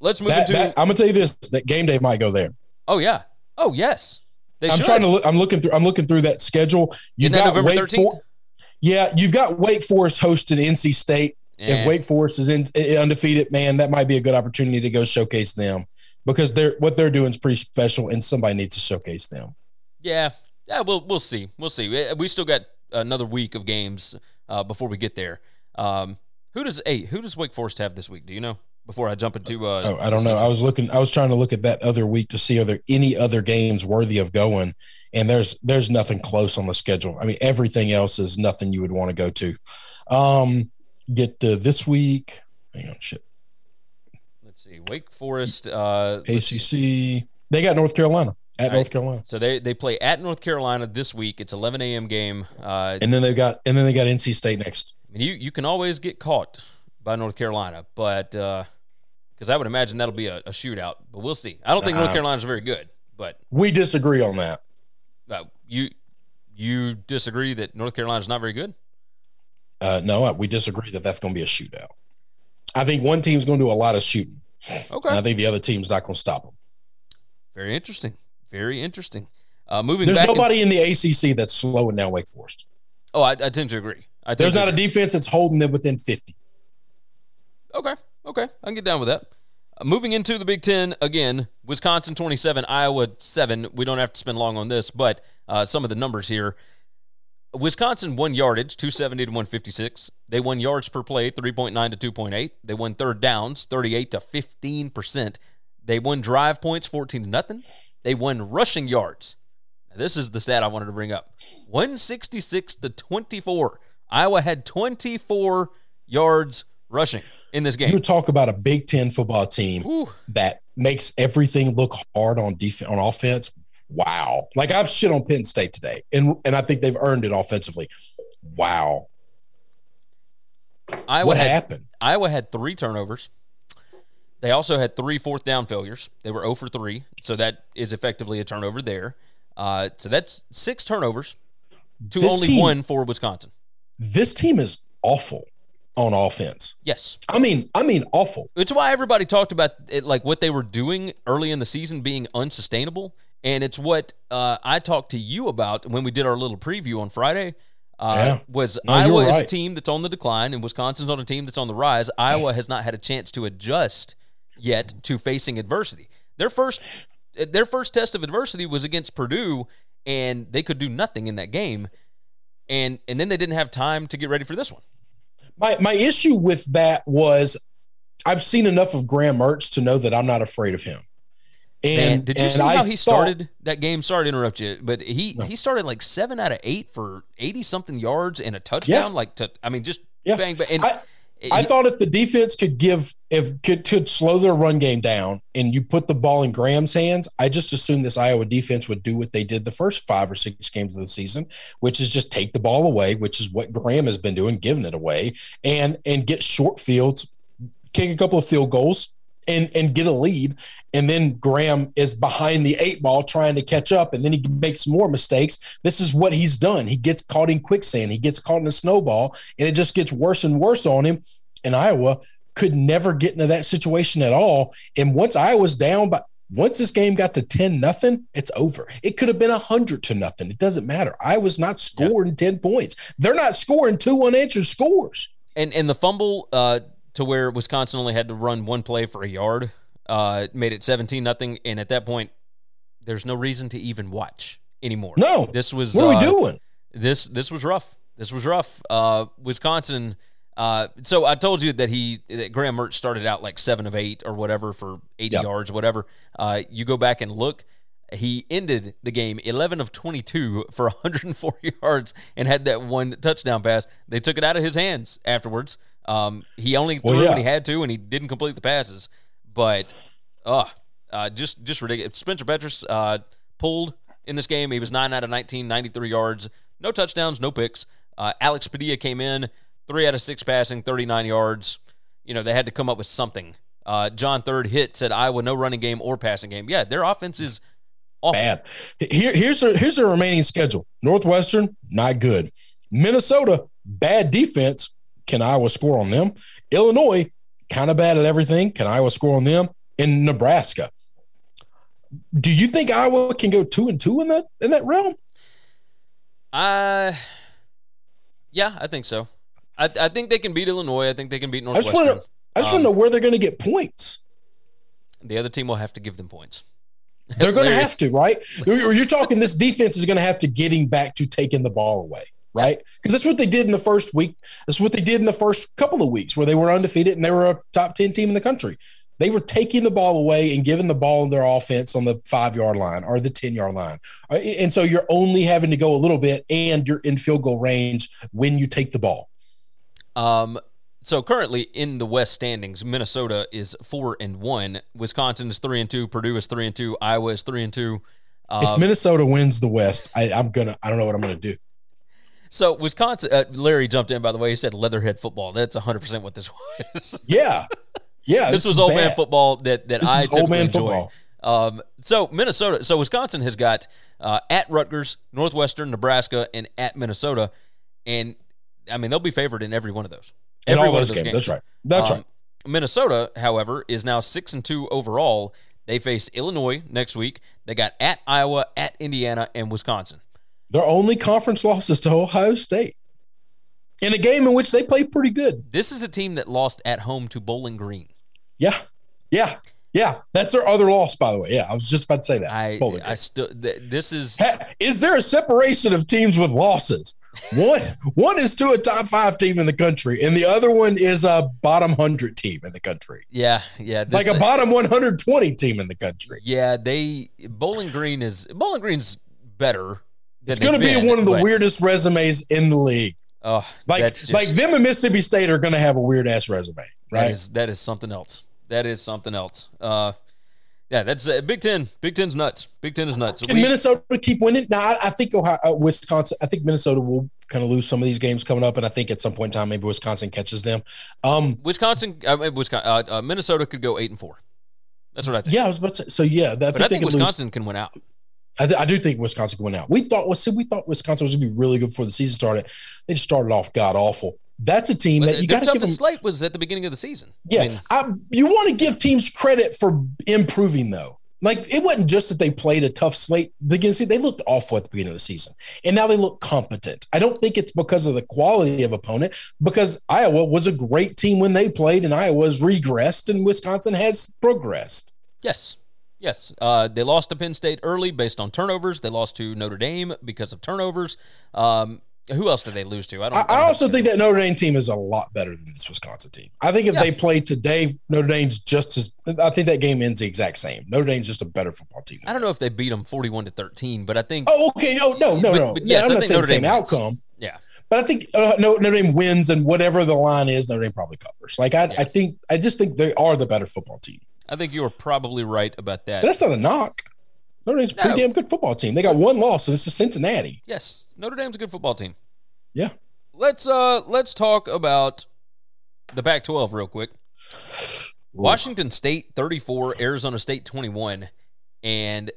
let's move that, into. That, I'm to tell you this: that game day might go there. Oh yeah. Oh yes. They I'm should. trying to look. I'm looking through. I'm looking through that schedule. You've Isn't got November Wake 13th? For, yeah, you've got Wake Forest hosting NC State. If Wake Forest is in, undefeated, man, that might be a good opportunity to go showcase them because they're what they're doing is pretty special, and somebody needs to showcase them. Yeah, yeah, we'll we'll see, we'll see. We still got another week of games uh, before we get there. Um, who does hey who does Wake Forest have this week? Do you know? Before I jump into uh, oh, I don't know. I was looking. I was trying to look at that other week to see are there any other games worthy of going, and there's there's nothing close on the schedule. I mean, everything else is nothing you would want to go to. Um, get to this week. Hang on, shit. Let's see. Wake Forest. Uh, ACC. They got North Carolina at right. North Carolina. So they they play at North Carolina this week. It's 11 a.m. game. Uh, and then they've got and then they got NC State next. I mean, you you can always get caught by North Carolina, but because uh, I would imagine that'll be a, a, shootout. But we'll see. I don't think uh, North Carolina's very good, but we disagree on that. Uh, you you disagree that North Carolina's not very good? Uh, no, we disagree that that's going to be a shootout. I think one team's going to do a lot of shooting. Okay. I think the other team's not going to stop them. Very interesting. Very interesting. Uh, moving. There's nobody in, in, the ACC that's slowing down Wake Forest. Oh, I, I tend to agree. Tend There's to not agree. a defense that's holding them within 50. Okay. Okay. I can get down with that. Uh, moving into the Big Ten again, Wisconsin 27, Iowa 7. We don't have to spend long on this, but uh, some of the numbers here. Wisconsin won yardage, 270 to 156. They won yards per play, 3.9 to 2.8. They won third downs, 38 to 15%. They won drive points, 14 to nothing. They won rushing yards. Now, this is the stat I wanted to bring up 166 to 24. Iowa had 24 yards rushing in this game. You talk about a Big Ten football team Ooh. that makes everything look hard on defense on offense. Wow. Like I've shit on Penn State today, and and I think they've earned it offensively. Wow. Iowa what had, happened? Iowa had three turnovers. They also had three fourth down failures. They were 0 for 3, so that is effectively a turnover there. Uh, so that's six turnovers to this only team, one for Wisconsin. This team is awful on offense. Yes. I mean, I mean awful. It's why everybody talked about it, like what they were doing early in the season being unsustainable, and it's what uh, I talked to you about when we did our little preview on Friday. Uh, yeah. Was no, Iowa right. is a team that's on the decline, and Wisconsin's on a team that's on the rise. Iowa has not had a chance to adjust yet to facing adversity. Their first their first test of adversity was against Purdue, and they could do nothing in that game. And and then they didn't have time to get ready for this one. My my issue with that was I've seen enough of Graham Mertz to know that I'm not afraid of him. And Man, did you and see I how he thought- started that game? Sorry to interrupt you, but he he started like seven out of eight for eighty something yards and a touchdown. Like to, I mean, just Yeah. bang bang. And I- I he- thought if the defense could give if could, could slow their run game down and you put the ball in Graham's hands, I just assumed this Iowa defense would do what they did the first five or six games of the season, which is just take the ball away, which is what Graham has been doing, giving it away, and and get short fields, kick a couple of field goals, and and get a lead, and then Graham is behind the eight ball trying to catch up, and then he makes more mistakes. This is what he's done. He gets caught in quicksand. He gets caught in a snowball, and it just gets worse and worse on him. And Iowa could never get into that situation at all. And once I was down, but once this game got to 10 nothing, it's over. It could have been 100 to nothing. It doesn't matter. I was not scoring 10 points. They're not scoring two unanswered scores. and and the fumble uh, to where Wisconsin only had to run one play for a yard uh, made it seventeen nothing. And at that point, there's no reason to even watch anymore. No. this was What are we uh, doing? this this was rough. This was rough. Uh, Wisconsin. Uh, so I told you that he that Graham Mertz started out like seven of eight or whatever for eighty Yeah. yards, whatever. Uh, you go back and look. He ended the game 11 of 22 for 104 yards and had that one touchdown pass. They took it out of his hands afterwards. Um, he only threw Well, yeah. when he had to, and he didn't complete the passes. But, uh, uh just just ridiculous. Spencer Petras uh, pulled in this game. He was nine out of 19, 93 yards, no touchdowns, no picks. Uh, Alex Padilla came in three out of six passing, 39 yards. You know they had to come up with something. Uh, John Third hit said Iowa no running game or passing game. Yeah, their offense is awful. Bad. Here, here's their, here's their remaining schedule. Northwestern, not good. Minnesota, bad defense. Can Iowa score on them? Illinois, kind of bad at everything. Can Iowa score on them? In Nebraska. Do you think Iowa can go two and two in that in that realm? Uh, yeah, I think so. I, I think they can beat Illinois. I think they can beat I just Northwestern. want to I just want Um, to know where they're going to get points. The other team will have to give them points. They're going to have to, right? You're, you're talking this defense is going to have to get him back to taking the ball away, right? Because that's what they did in the first week. That's what they did in the first couple of weeks where they were undefeated and they were a top 10 team in the country. They were taking the ball away and giving the ball in their offense on the five yard line or the 10 yard line. Uh, And so you're only having to go a little bit and you're in field goal range when you take the ball. Um, so currently in the West standings, Minnesota is four and one. Wisconsin is three and two. Purdue is three and two. Iowa is three and two. If Um, Minnesota wins the West, I, I'm going to, I don't know what I'm going to do. So Wisconsin, uh, Larry jumped in by the way. He said leatherhead football. That's 100 percent what this was. Yeah. Yeah. this was is old man football that that This I old man enjoy. football. Um, so Minnesota, so Wisconsin has got uh, at Rutgers, Northwestern, Nebraska, and at Minnesota, and I mean they'll be favored in every one of those. In Every all one of those games. That's right. Um, That's right. Minnesota, however, is now six and two overall. They face Illinois next week. They got at Iowa, at Indiana, and Wisconsin. Their only conference losses to Ohio State in a game in which they played pretty good. This is a team that lost at home to Bowling Green. Yeah, yeah, yeah. That's their other loss, by the way. Yeah, I was just about to say that. I, Bowling I still. Th- this is Ha- Is there a separation of teams with losses? One one is to a top five team in the country, and the other one is a bottom hundred team in the country, yeah, yeah. This, like a bottom one hundred twenty team in the country. Yeah, they Bowling Green is Bowling Green's better. It's going to be one of the but, weirdest resumes in the league. Oh, Like that's just, like them and Mississippi State are going to have a weird ass resume, right? is that is something else. That is something else. Uh, yeah, that's uh, Big Ten. Big Ten's nuts. Big Ten is nuts. Can We- Minnesota keep winning? Now, I, I think Ohio, uh, Wisconsin. I think Minnesota will kind of lose some of these games coming up, and I think at some point in time, maybe Wisconsin catches them. Um, Wisconsin, uh, Wisconsin, uh, uh, Minnesota could go eight and four. That's what I think. yeah, I was about to say. So yeah, I but I think, think could lose. Wisconsin can win out. I, th- I do think Wisconsin can win out. We thought, well, see, we thought Wisconsin was going to be really good before the season started. They just started off god awful. That's a team But that you got to give them. slate was at the beginning of the season. Yeah, I mean, I, you want to give teams credit for improving though. Like it wasn't just that they played a tough slate. Beginning, see, they looked awful at the beginning of the season, and now they look competent. I don't think it's because of the quality of opponent, because Iowa was a great team when they played, and Iowa's regressed, and Wisconsin has progressed. Yes. Yes. Uh, they lost to Penn State early based on turnovers. They lost to Notre Dame because of turnovers. Um, Who else did they lose to? I don't. I, I also think that Notre Dame team is a lot better than this Wisconsin team. I think if Yeah. they play today, Notre Dame's just as. I think that game ends the exact same. Notre Dame's just a better football team. I don't know if they beat them forty-one to thirteen, but I think. Oh, okay. No, no, no, But- no. but yes, I'm not saying Notre the same Dame wins. outcome, Yeah, but I think uh, Notre Dame wins, and whatever the line is, Notre Dame probably covers. Like I, Yeah. I think, I just think they are the better football team. I think you were probably right about that. But that's not a knock. Notre Dame's a pretty No. damn good football team. They got one loss, and it's to Cincinnati. yes, Notre Dame's a good football team. Yeah. Let's uh let's talk about the Pac-12 real quick. Washington State 34, Arizona State 21, and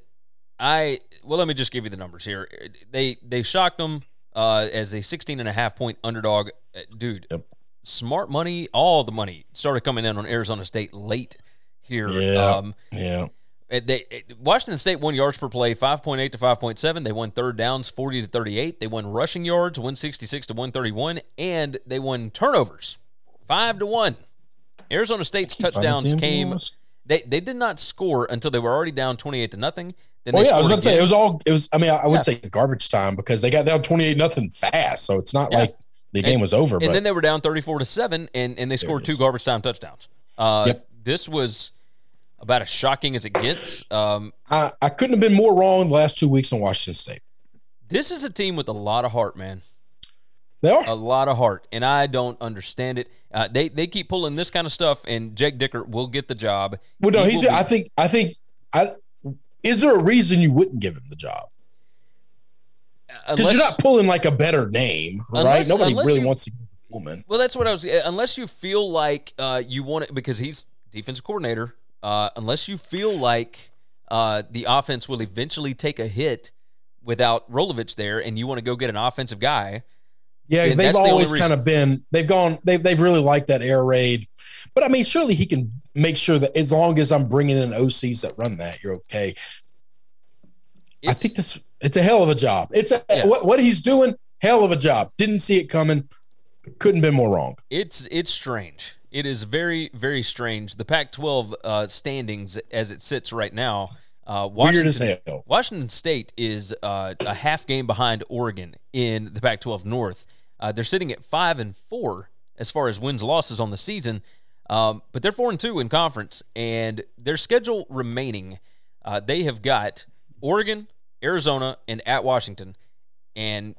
I well let me just give you the numbers here. They they shocked them uh, as a 16 and a half point underdog. Uh, Dude, Yep. smart money, all the money started coming in on Arizona State late here. Yeah. Um, Yeah. uh, They uh, Washington State won yards per play, five point eight to five point seven. They won third downs, forty to thirty eight. They won rushing yards, one sixty six to one thirty one, and they won turnovers, five to one. Arizona State's touchdowns came. They they did not score until they were already down twenty eight to nothing. Then Well, yeah, I was going to say it was all. It was. I mean, I, I would Yeah. say garbage time because they got down twenty eight nothing fast. So it's not Yeah. like the game was over. and but then they were down 34 to 7 and, and they scored two garbage time touchdowns uh, Yep. This was about as shocking as it gets um, I, I couldn't have been more wrong the last two weeks on Washington State. this is a team with a lot of heart man They are. a lot of heart and i don't understand it uh, they, they keep pulling this kind of stuff and Jake Dickert will get the job well, no, He he's. be- I think. I think. I. Is there a reason you wouldn't give him the job? Because unless, you're not pulling like a better name, right? Unless- Nobody unless really you- wants to a woman. well that's what i was unless you feel like uh, you want it because he's defensive coordinator uh, unless you feel like uh, the offense will eventually take a hit without Rolovich there and you want to go get an offensive guy Yeah, they've that's the always kind of been. They've gone. They've they've really liked that air raid, but I mean, surely he can make sure that as long as I'm bringing in OCs that run that, you're okay. I think that's it's a hell of a job. It's a Yeah. what, what he's doing, hell of a job. Didn't see it coming. Couldn't been more wrong. It's it's strange. It is very very strange. The Pac-12 uh, standings as it sits right now. Uh, Washington, Weird as hell. Washington State is uh, a half game behind Oregon in the Pac-12 North. Uh, they're sitting at five and four as far as wins losses on the season, um, but they're four and two in conference. And their schedule remaining, uh, they have got Oregon, Arizona, and at Washington. And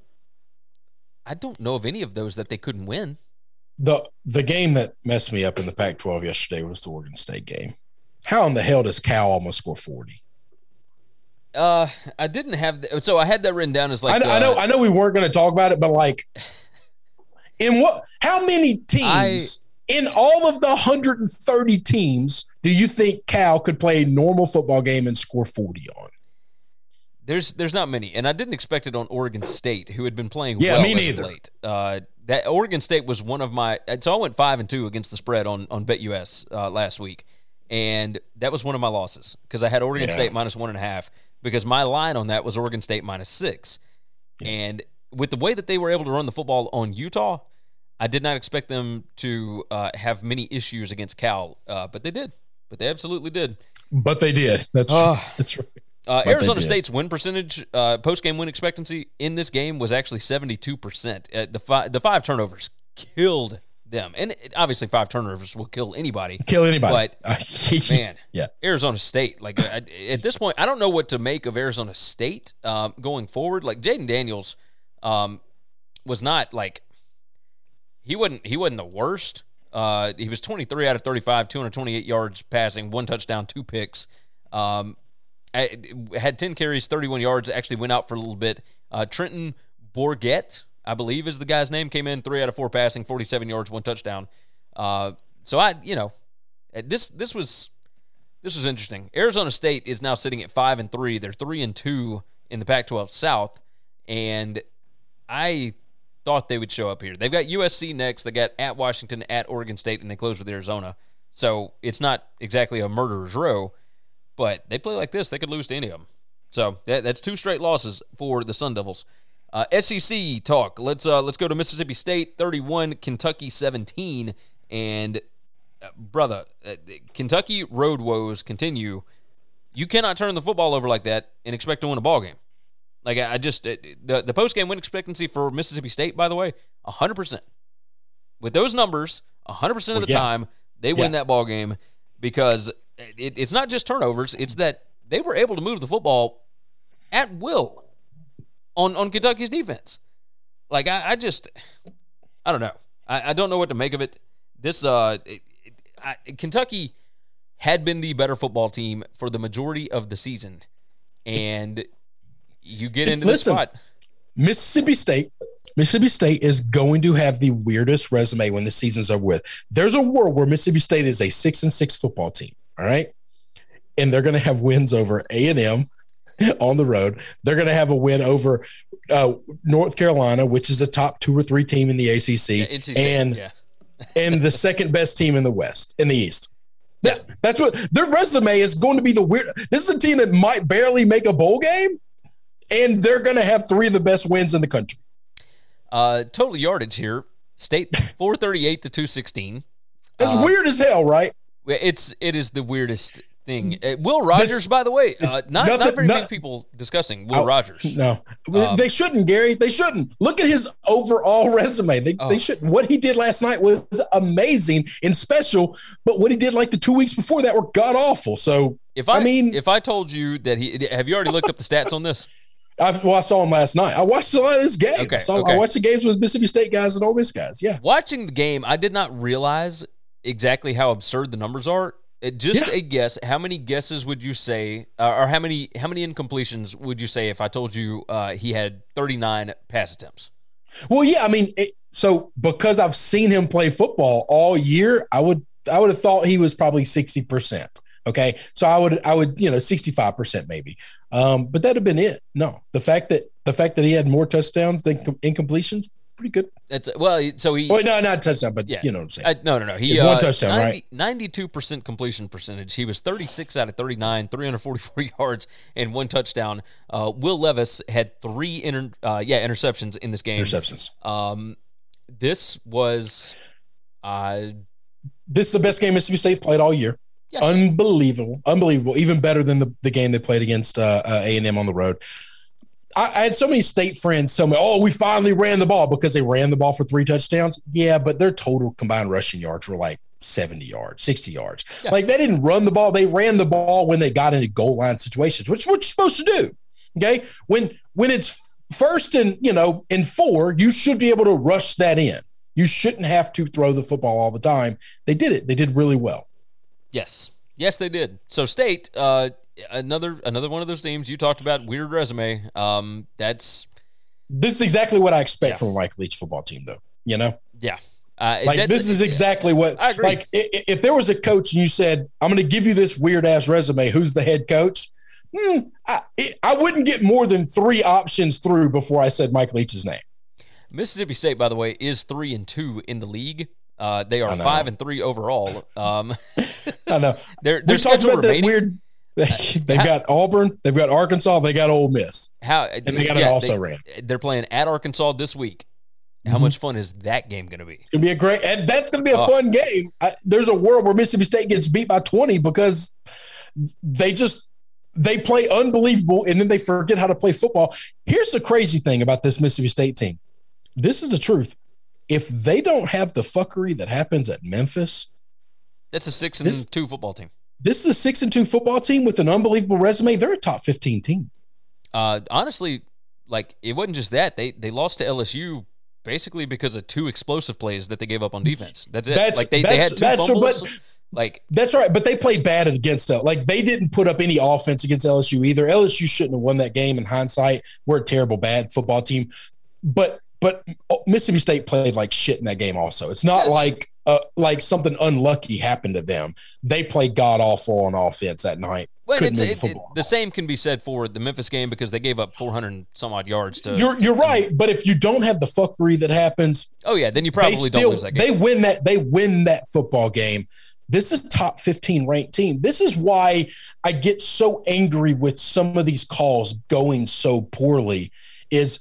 I don't know of any of those that they couldn't win. The the game that messed me up in the Pac-12 yesterday was the Oregon State game. How in the hell does Cal almost score 40? Uh, I didn't have the, so I had that written down as like I, know, I know uh, I know we weren't going to talk about it, but like, in what? How many teams in all of the 130 teams do you think Cal could play a normal football game and score 40 on? There's there's not many, and I didn't expect it on Oregon State, who had been playing Yeah, well me neither. late. Uh, that Oregon State was one of my so I went five and two against the spread on on BetUS uh, last week, and that was one of my losses because I had Oregon Yeah. State minus one and a half because my line on that was Oregon State minus six, and with the way that they were able to run the football on Utah. I did not expect them to uh, have many issues against Cal, uh, but they did. But they absolutely did. But they did. That's Ah. that's right. Uh, Arizona. State's win percentage, uh, post game win expectancy in this game was actually seventy two percent. The five the five turnovers killed them, and it- obviously five turnovers will kill anybody. Kill anybody. But man, yeah. Arizona State, like I, at this point, I don't know what to make of Arizona State um, going forward. Like Jayden Daniels um, was not like he wasn't he wasn't the worst. Uh, he was 23 out of 35, 228 yards passing, one touchdown, two picks. Um, had 10 carries, 31 yards. Actually went out for a little bit. Uh, Trenton Bourguet, I believe, is the guy's name. Came in three out of four passing, 47 yards, one touchdown. Uh, so I, you know, uh, this this was this was interesting. Arizona State is now sitting at five and three. They're three and two in the Pac-12 South, and I thought they would show up here. They've got USC next. They got at Washington, at Oregon State, and they close with Arizona. So it's not exactly a murderer's row, but they play like this, they could lose to any of them. So that, that's two straight losses for the Sun Devils. Uh, SEC talk. Let's uh, let's go to Mississippi State, thirty-one, Kentucky seventeen, and uh, brother, uh, Kentucky road woes continue. You cannot turn the football over like that and expect to win a ball game. Like I I just it, the the post game win expectancy for Mississippi State, by the way, hundred percent. With those numbers, hundred percent of Well, the yeah. time they win Yeah. that ball game because it, it's not just turnovers; it's that they were able to move the football at will on on Kentucky's defense. Like I, I just, I don't know. I, I don't know what to make of it. This uh, it, it, I, Kentucky had been the better football team for the majority of the season, and you get into this Listen, spot. Mississippi State, Mississippi State is going to have the weirdest resume when the season's over with. There's a world where Mississippi State is a six and six football team. All right. And they're going to have wins over A and M on the road. They're going to have a win over uh, North Carolina, which is a top two or three team in the ACC, Yeah, State, and yeah. and the second best team in the West, in the East. That, that's what their resume is going to be. The weird. This is a team that might barely make a bowl game, and they're going to have three of the best wins in the country. Uh, total yardage here: State four thirty eight to two sixteen. That's Uh, weird as hell, right? It's it is the weirdest thing. Uh, Will Rogers, by the way, uh, not not Nothing- very many people discussing Will Oh, Rogers. No, Um, they shouldn't, Gary. They shouldn't. Look at his overall resume. They, Oh. they shouldn't. What he did last night was amazing and special, but what he did like the two weeks before that were god awful. So If I, I mean- if I told you that he have you already looked up the stats on this? I've, well, I saw him last night. I watched a lot of this game. Okay, I, saw, okay. I watched the games with Mississippi State guys and Ole Miss guys. Yeah. Watching the game, I did not realize exactly how absurd the numbers are. It, just Yeah. a guess. How many guesses would you say, uh, or how many how many incompletions would you say if I told you uh, he had thirty nine pass attempts? Well, yeah. I mean, it, so because I've seen him play football all year, I would I would have thought he was probably sixty percent. Okay, so I would I would you know sixty five percent maybe, um, but that'd have been it. No, the fact that the fact that he had more touchdowns than com- incompletions, pretty good. That's well. So he Well, no, not touchdown, but Yeah. you know what I'm saying. Uh, no, no, no. He It's one uh, touchdown, right? Ninety-two percent completion percentage. He was thirty-six out of thirty-nine, three hundred forty-four yards, and one touchdown. Uh, Will Levis had three inter, uh, yeah, interceptions in this game. Interceptions. Um, this was, uh, This is the best game Mississippi State played all year. yes. Unbelievable, unbelievable. Even better than the, the game they played against uh, uh, A&M on the road. I, I had so many state friends tell me, "Oh, we finally ran the ball because they ran the ball for three touchdowns." Yeah, but their total combined rushing yards were like seventy yards, sixty yards. Yeah. Like they didn't run the ball; they ran the ball when they got into goal line situations, which is what you're supposed to do. Okay, when when it's first and you know in four, you should be able to rush that in. You shouldn't have to throw the football all the time. They did it. They did really well. yes, yes, they did. So State, uh, another another one of those teams you talked about. Weird resume. Um, that's This is exactly what I expect Yeah. from a Mike Leach football team, though. You know, yeah. Uh, like this is exactly what. I agree. Like i- i- if there was a coach and you said, "I'm going to give you this weird ass resume," who's the head coach? Hmm, I, it- I wouldn't get more than three options through before I said Mike Leach's name. Mississippi State, by the way, is three and two in the league. Uh, they are five and three overall. Um, I know. their We their talked about that remaining. Weird. They've How- got Auburn, they've got Arkansas, they got Ole Miss, How and they got yeah, also they, ran. They're playing at Arkansas this week. How Mhm. much fun is that game going to be? It's gonna be a great, and that's gonna be a Oh. fun game. I, there's a world where Mississippi State gets beat by 20 because they just they play unbelievable, and then they forget how to play football. Here's the crazy thing about this Mississippi State team. This is the truth. If they don't have the fuckery that happens at Memphis, That's a six and This- two football team. This is a six and two football team with an unbelievable resume. They're a top 15 team. Uh, honestly, like it wasn't just that they they lost to LSU basically because of two explosive plays that they gave up on defense. That's it. That's- like they, they had two that's- fumbles. but- like That's right, but they played bad against it. Like they didn't put up any offense against LSU either. LSU shouldn't have won that game. In hindsight, we're a terrible bad football team, but but Mississippi State played like shit in that game. Also, it's not Yes. like uh, like something unlucky happened to them. They played god awful on offense that night. well, it, the it- the same can be said for the Memphis game because they gave up 400 some odd yards to. You're you're right, but if you don't have the fuckery that happens, oh yeah, then you probably still don't lose that they win that they win that football game. This is top 15 ranked team. This is why I get so angry with some of these calls going so poorly is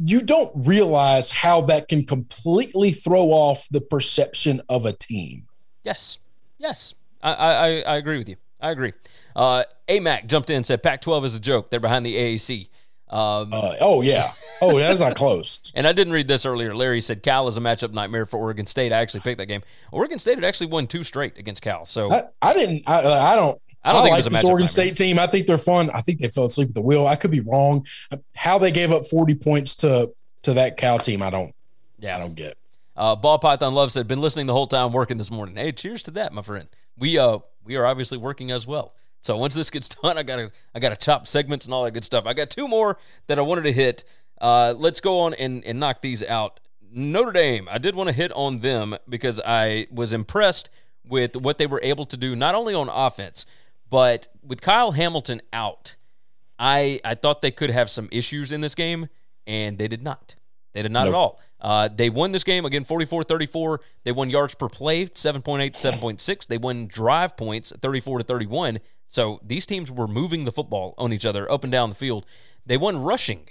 you don't realize how that can completely throw off the perception of a team. Yes, yes, I I, I- agree with you. I agree. Uh, AMAC jumped in and said Pac-12 is a joke. They're behind the AAC. Um, Uh, oh yeah. Oh, that's not close. and I didn't read this earlier. Larry said Cal is a matchup nightmare for Oregon State. I actually picked that game. Oregon State had actually won two straight against Cal. So I, I didn't. I, I don't. I don't think it like was a this Oregon. State team. I think they're fun. I think they fell asleep at the wheel. I could be wrong. How they gave up forty points to to that Cal team, I don't. yeah, I don't get. Uh, Ball Python Love said, "Been listening the whole time working this morning." Hey, cheers to that, my friend. We uh we are obviously working as well. So once this gets done, I gotta I gotta chop segments and all that good stuff. I got two more that I wanted to hit. Uh, let's go on and and knock these out. Notre Dame. I did want to hit on them because I was impressed with what they were able to do, not only on offense, but with Kyle Hamilton out. I I thought they could have some issues in this game, and they did not. They did not at all. Uh, they won this game again 44 34. They won yards per play 7.8 7.6. They won drive points 34 to 31. So these teams were moving the football on each other up and down the field. They won rushing.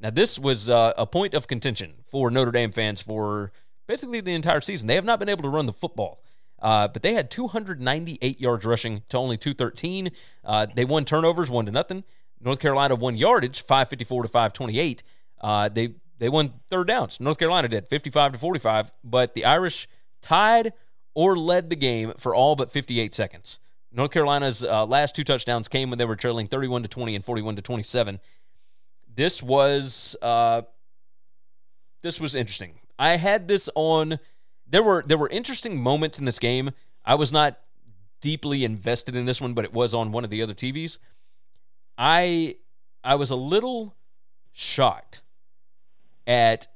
Now, this was uh, a point of contention for Notre Dame fans for basically the entire season. They have not been able to run the football. Uh, but they had 298 yards rushing to only 213. Uh, they won turnovers one to nothing. North Carolina won yardage 554 to 528. Uh, they they won third downs. North Carolina did 55 to 45, but the Irish tied or led the game for all but 58 seconds. North Carolina's uh, last two touchdowns came when they were trailing 31 to 20 and 41 to 27. This was uh, this was interesting. I had this on. There were there were interesting moments in this game. I was not deeply invested in this one, but it was on one of the other TVs. I I was a little shocked at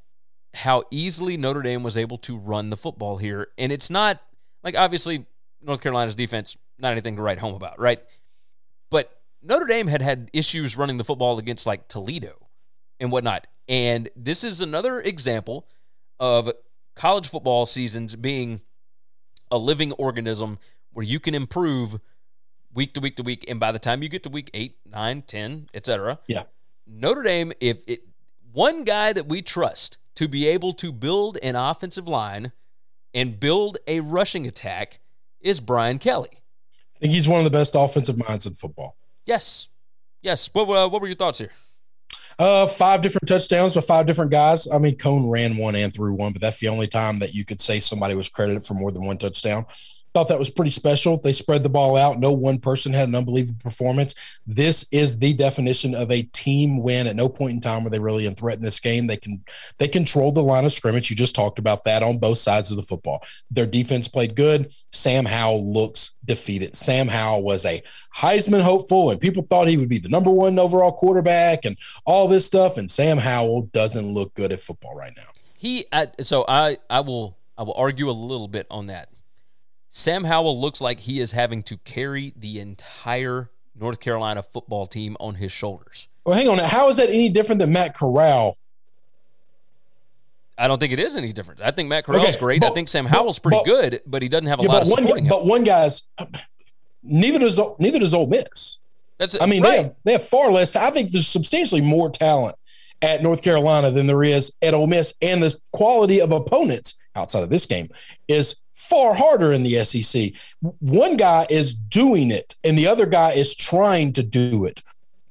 how easily Notre Dame was able to run the football here. And it's not like obviously North Carolina's defense, not anything to write home about, right? But Notre Dame had had issues running the football against like Toledo and whatnot. And this is another example of college football seasons being a living organism where you can improve week to week to week. And by the time you get to week eight, nine, 10, etc., Yeah. Notre Dame, if it one guy that we trust to be able to build an offensive line and build a rushing attack is Brian Kelly. I think he's one of the best offensive minds in football. Yes. Yes. What, uh, what were your thoughts here? Uh, five different touchdowns by five different guys. I mean, Coan ran one and threw one, but that's the only time that you could say somebody was credited for more than one touchdown. Thought that was pretty special. They spread the ball out. No one person had an unbelievable performance. This is the definition of a team win. At no point in time were they really in threat in this game. They can they controlled the line of scrimmage. You just talked about that on both sides of the football. Their defense played good. Sam Howell looks defeated. Sam Howell was a Heisman hopeful, and people thought he would be the number one overall quarterback and all this stuff. And Sam Howell doesn't look good at football right now. He I, so I I will I will argue a little bit on that. Sam Howell looks like he is having to carry the entire North Carolina football team on his shoulders. Well, hang on. How is that any different than Matt Corral? I don't think it is any different. I think Matt Corral's Okay, great. I think Sam Howell's pretty but- good, but he doesn't have a Yeah, lot but of one, supporting but help. one guy's neither does neither does Ole Miss. That's I mean, right. they have they have far less. I think there's substantially more talent at North Carolina than there is at Ole Miss, and the quality of opponents outside of this game is far harder in the SEC. One guy is doing it, and the other guy is trying to do it.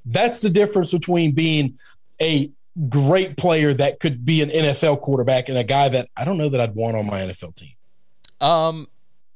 That's the difference between being a great player that could be an NFL quarterback and a guy that I don't know that I'd want on my NFL team. Um,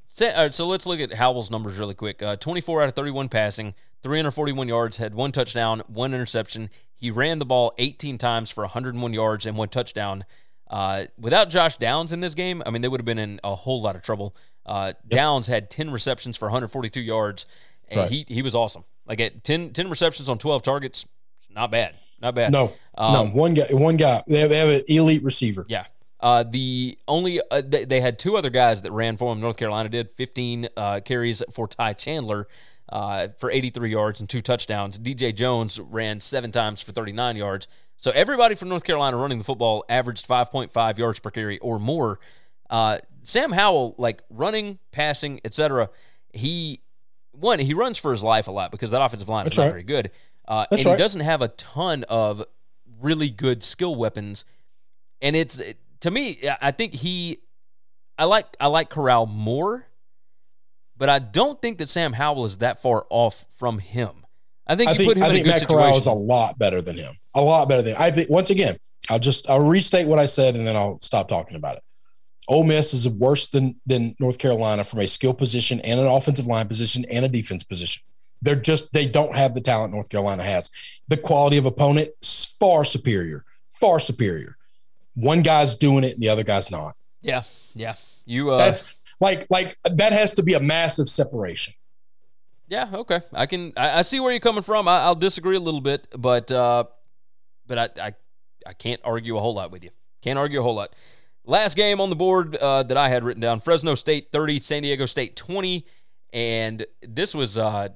so, let's look at Howell's numbers really quick. Uh, 24 out of 31 passing, 341 yards, had one touchdown, one interception. He ran the ball 18 times for 101 yards and one touchdown. Uh, without Josh Downs in this game, I mean, they would have been in a whole lot of trouble. Uh, Downs had 10 receptions for 142 yards, and Right. he, he was awesome. Like at 10, 10 receptions on 12 targets, not bad. Not bad. No, Um, no, one guy, one guy. They have, they have an elite receiver. Yeah. Uh, the only uh, they, they had two other guys that ran for him. North Carolina did 15 uh, carries for Ty Chandler uh, for 83 yards and two touchdowns. DJ Jones ran seven times for 39 yards. So everybody from North Carolina running the football averaged 5.5 yards per carry or more. Uh, Sam Howell, like running, passing, etc. He one he runs for his life a lot because that offensive line That's is not very good, uh, and he doesn't have a ton of really good skill weapons and it's to me i think he i like i like corral more but i don't think that sam howell is that far off from him i think I you think, put him I in think a good Matt Corral is a lot better than him. A lot better than I think. Once again, I'll just I'll restate what I said and then I'll stop talking about it. Ole Miss is worse than than North Carolina from a skill position and an offensive line position and a defense position. They're just they don't have the talent North Carolina has. The quality of opponent far superior, far superior. One guy's doing it and the other guy's not. Yeah, yeah. You uh, that's like like that has to be a massive separation. Yeah, okay. I can I, I see where you're coming from. I, will disagree a little bit, but uh, but I, I I can't argue a whole lot with you. Can't argue a whole lot. Last game on the board uh, that I had written down: Fresno State 30, San Diego State 20, and this was uh,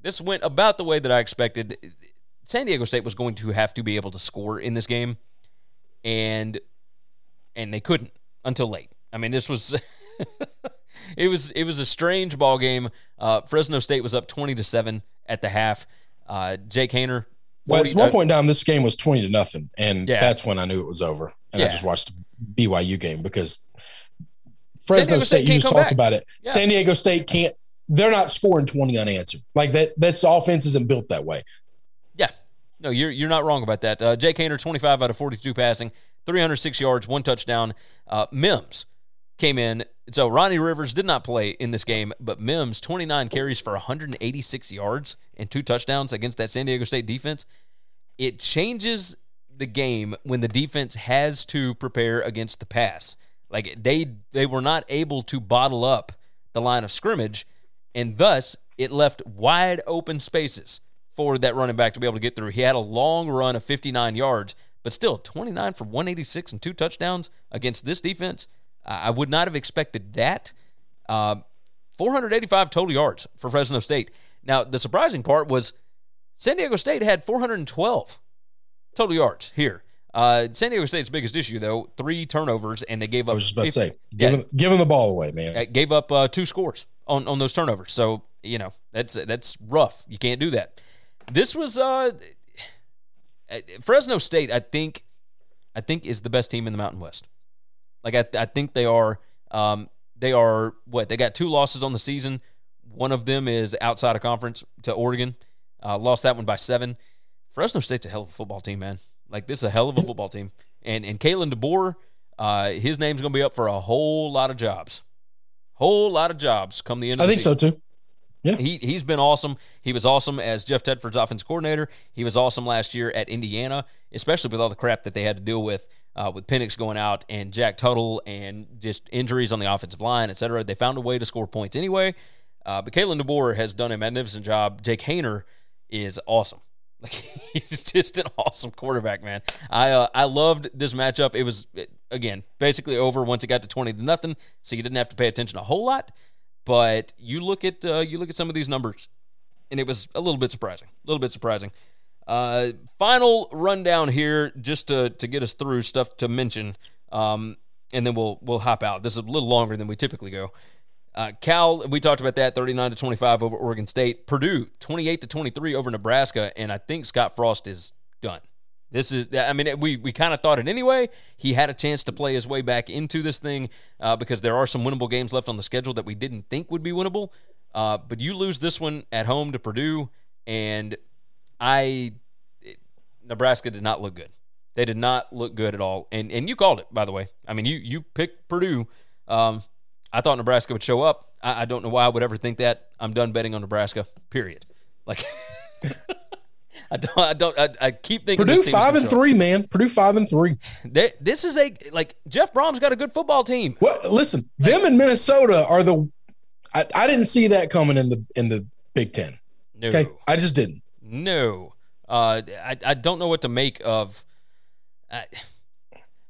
this went about the way that I expected. San Diego State was going to have to be able to score in this game, and and they couldn't until late. I mean, this was it was it was a strange ball game. Uh, Fresno State was up twenty to seven at the half. Uh, Jake Haener. Well, at one point down, this game was twenty to nothing, and yeah. that's when I knew it was over. And yeah. I just watched the BYU game because Fresno State, State you just talked back. about it. Yeah. San Diego State can't. They're not scoring twenty unanswered. Like that. That's offense isn't built that way. Yeah. No, you're you're not wrong about that. Uh, Jake Haener, twenty five out of forty two passing, three hundred six yards, one touchdown. Uh, Mims came in. So Ronnie Rivers did not play in this game, but Mims 29 carries for 186 yards and two touchdowns against that San Diego State defense. It changes the game when the defense has to prepare against the pass. Like they they were not able to bottle up the line of scrimmage, and thus it left wide open spaces for that running back to be able to get through. He had a long run of 59 yards, but still 29 for 186 and two touchdowns against this defense. I would not have expected that. Uh, 485 total yards for Fresno State. Now, the surprising part was San Diego State had 412 total yards here. Uh, San Diego State's biggest issue, though, three turnovers, and they gave up. I was just about 50, to say, giving, yeah, giving the ball away, man. Gave up uh, two scores on, on those turnovers. So you know that's that's rough. You can't do that. This was uh, Fresno State. I think, I think is the best team in the Mountain West. Like I, I think they are. Um, they are what they got two losses on the season. One of them is outside of conference to Oregon. Uh, lost that one by seven. Fresno State's a hell of a football team, man. Like this is a hell of a football team. And and Kalen DeBoer, uh, his name's gonna be up for a whole lot of jobs. Whole lot of jobs come the end. I think season. so too. Yeah, he he's been awesome. He was awesome as Jeff Tedford's offense coordinator. He was awesome last year at Indiana, especially with all the crap that they had to deal with uh, with Penix going out and Jack Tuttle and just injuries on the offensive line, et cetera. They found a way to score points anyway. Uh, but Kalen DeBoer has done a magnificent job. Jake Haener is awesome. Like he's just an awesome quarterback, man. I uh, I loved this matchup. It was again basically over once it got to twenty to nothing, so you didn't have to pay attention a whole lot. But you look at uh, you look at some of these numbers, and it was a little bit surprising. A little bit surprising. Uh, final rundown here, just to to get us through stuff to mention, um, and then we'll we'll hop out. This is a little longer than we typically go. Uh, Cal, we talked about that, thirty nine to twenty five over Oregon State. Purdue, twenty eight to twenty three over Nebraska, and I think Scott Frost is done. This is, I mean, we, we kind of thought it anyway. He had a chance to play his way back into this thing uh, because there are some winnable games left on the schedule that we didn't think would be winnable. Uh, but you lose this one at home to Purdue, and I Nebraska did not look good. They did not look good at all. And and you called it, by the way. I mean, you you picked Purdue. Um, I thought Nebraska would show up. I, I, don't know why I would ever think that. I'm done betting on Nebraska. Period. Like. I don't. I don't. I, I keep thinking Purdue five and three, man. Purdue five and three. They, this is a like Jeff Brohm's got a good football team. Well, listen, them in Minnesota are the. I, I didn't see that coming in the in the Big Ten. No. Okay, I just didn't. No, uh, I I don't know what to make of. Uh,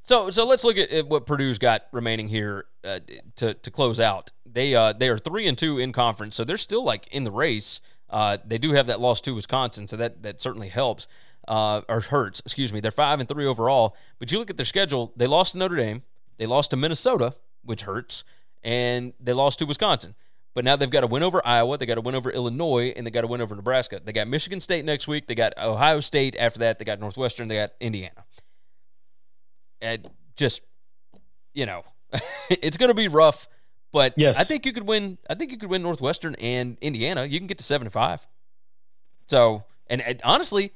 so so let's look at, what Purdue's got remaining here uh, to to close out. They uh they are three and two in conference, so they're still like in the race. Uh, they do have that loss to Wisconsin, so that that certainly helps uh, or hurts. Excuse me. They're five and three overall, but you look at their schedule. They lost to Notre Dame, they lost to Minnesota, which hurts, and they lost to Wisconsin. But now they've got to win over Iowa, they got to win over Illinois, and they got to win over Nebraska. They got Michigan State next week. They got Ohio State after that. They got Northwestern. They got Indiana. And just, you know, it's going to be rough. But yes. I think you could win. I think you could win Northwestern and Indiana. You can get to seven and five. So, and, and honestly,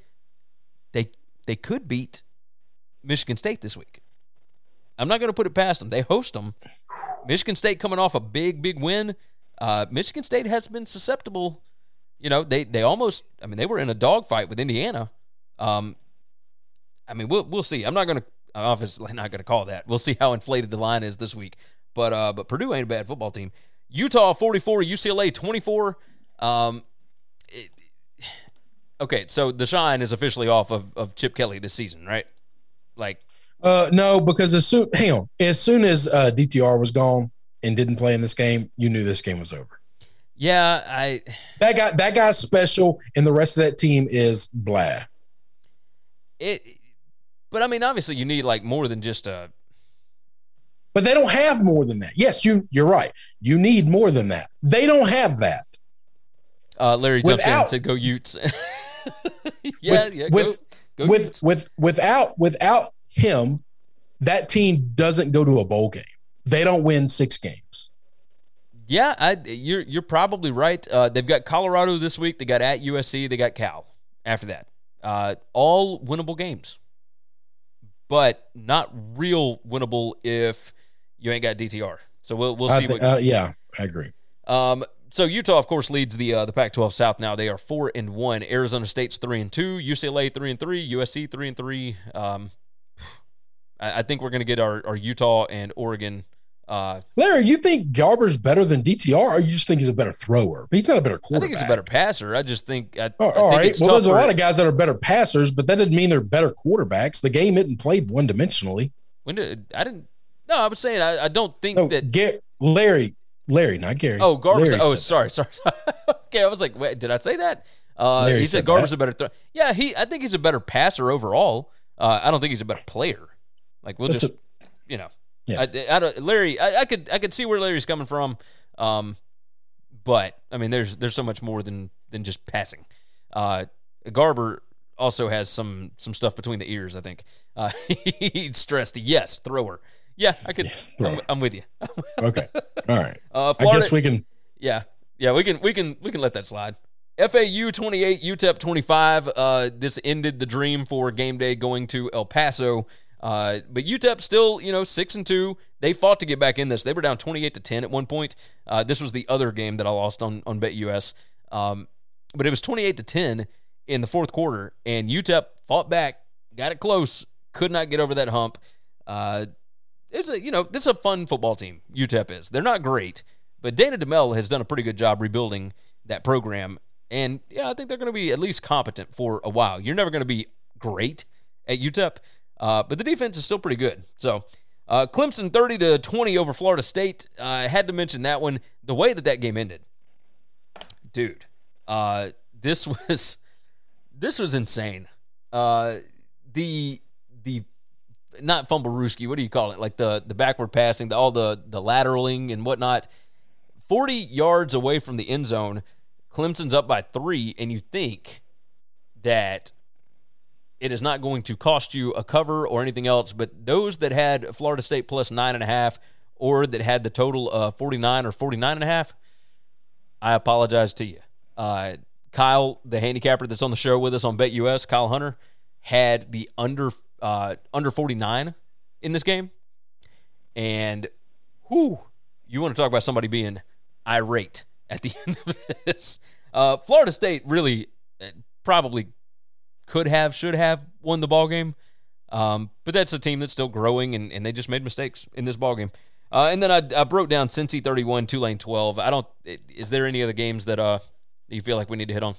they they could beat Michigan State this week. I'm not going to put it past them. They host them. Michigan State coming off a big, big win. Uh, Michigan State has been susceptible. You know, they they almost. I mean, they were in a dogfight with Indiana. Um, I mean, we'll we'll see. I'm not going to I'm obviously not going to call that. We'll see how inflated the line is this week. But uh, but Purdue ain't a bad football team. Utah 44, UCLA 24. Um, it, okay, so the shine is officially off of, of Chip Kelly this season, right? Like, uh, no, because as soon hang on, as soon as uh, DTR was gone and didn't play in this game, you knew this game was over. Yeah, I that guy that guy's special, and the rest of that team is blah. It, but I mean, obviously, you need like more than just a. But they don't have more than that. Yes, you you're right. You need more than that. They don't have that. Uh, Larry Without, said, "Go Utes." yeah, with, yeah, with go, go with Utes. with without without him, that team doesn't go to a bowl game. They don't win six games. Yeah, I, you're you're probably right. Uh, they've got Colorado this week. They got at USC. They got Cal after that. Uh, all winnable games, but not real winnable if you ain't got DTR. So we'll we'll see. Th- uh, yeah, I agree. Um, so Utah, of course, leads the uh, the Pac-12 South now. They are four and one. Arizona State's three and two. UCLA three and three. USC three and three. Um, I, I think we're going to get our, our Utah and Oregon. Uh, Larry, you think Garbers better than DTR, or you just think he's a better thrower? He's not a better quarterback. I think he's a better passer. I just think. I, oh, all right. Well, there's a lot of guys that are better passers, but that doesn't mean they're better quarterbacks. The game isn't played one dimensionally. When did I didn't? No, I was saying I, I don't think no, that. Get Larry, Larry, not Gary. Oh, Garber. Oh, sorry, sorry, sorry. okay, I was like, wait, did I say that? Uh, he said, said Garber's a better thrower. Yeah, he. I think he's a better passer overall. Uh, I don't think he's a better player. Like we'll That's just, a, you know, yeah. I, I don't, Larry, I, I, could I could see where Larry's coming from, um, but I mean, there's there's so much more than than just passing. Uh, Garber also has some some stuff between the ears. I think uh, he stressed yes thrower. Yeah, I could. Yes, I'm, I'm, with you. okay, all right. Uh, Florida, I guess we can. Yeah, yeah, we can we can we can let that slide. FAU 28, UTEP 25. Uh, this ended the dream for game day going to El Paso. Uh, but UTEP still, you know, six and two. They fought to get back in this. They were down 28 to 10 at one point. Uh, this was the other game that I lost on on BetUS. Um, but it was 28 to 10 in the fourth quarter, and UTEP fought back, got it close, could not get over that hump. Uh, it's a you know this is a fun football team. UTEP is. They're not great, but Dana Dimel has done a pretty good job rebuilding that program, and yeah, I think they're going to be at least competent for a while. You're never going to be great at UTEP, uh, but the defense is still pretty good. So, uh, Clemson 30 to 20 over Florida State. Uh, I had to mention that one. The way that that game ended, dude, uh, this was this was insane. Uh, the the not fumble rooski. What do you call it? Like the the backward passing, the, all the the lateraling and whatnot. Forty yards away from the end zone, Clemson's up by three, and you think that it is not going to cost you a cover or anything else. But those that had Florida State plus nine and a half or that had the total of 49 or 49 and a half, I apologize to you. Uh, Kyle, the handicapper that's on the show with us on BetUS, Kyle Hunter, had the under uh, under 49 in this game. And who you want to talk about somebody being irate at the end of this. Uh, Florida State really uh, probably could have, should have won the ball game. Um, but that's a team that's still growing, and, and they just made mistakes in this ball game. Uh, and then I, I broke down Cincy 31, Tulane 12. I don't. Is there any other games that uh you feel like we need to hit on?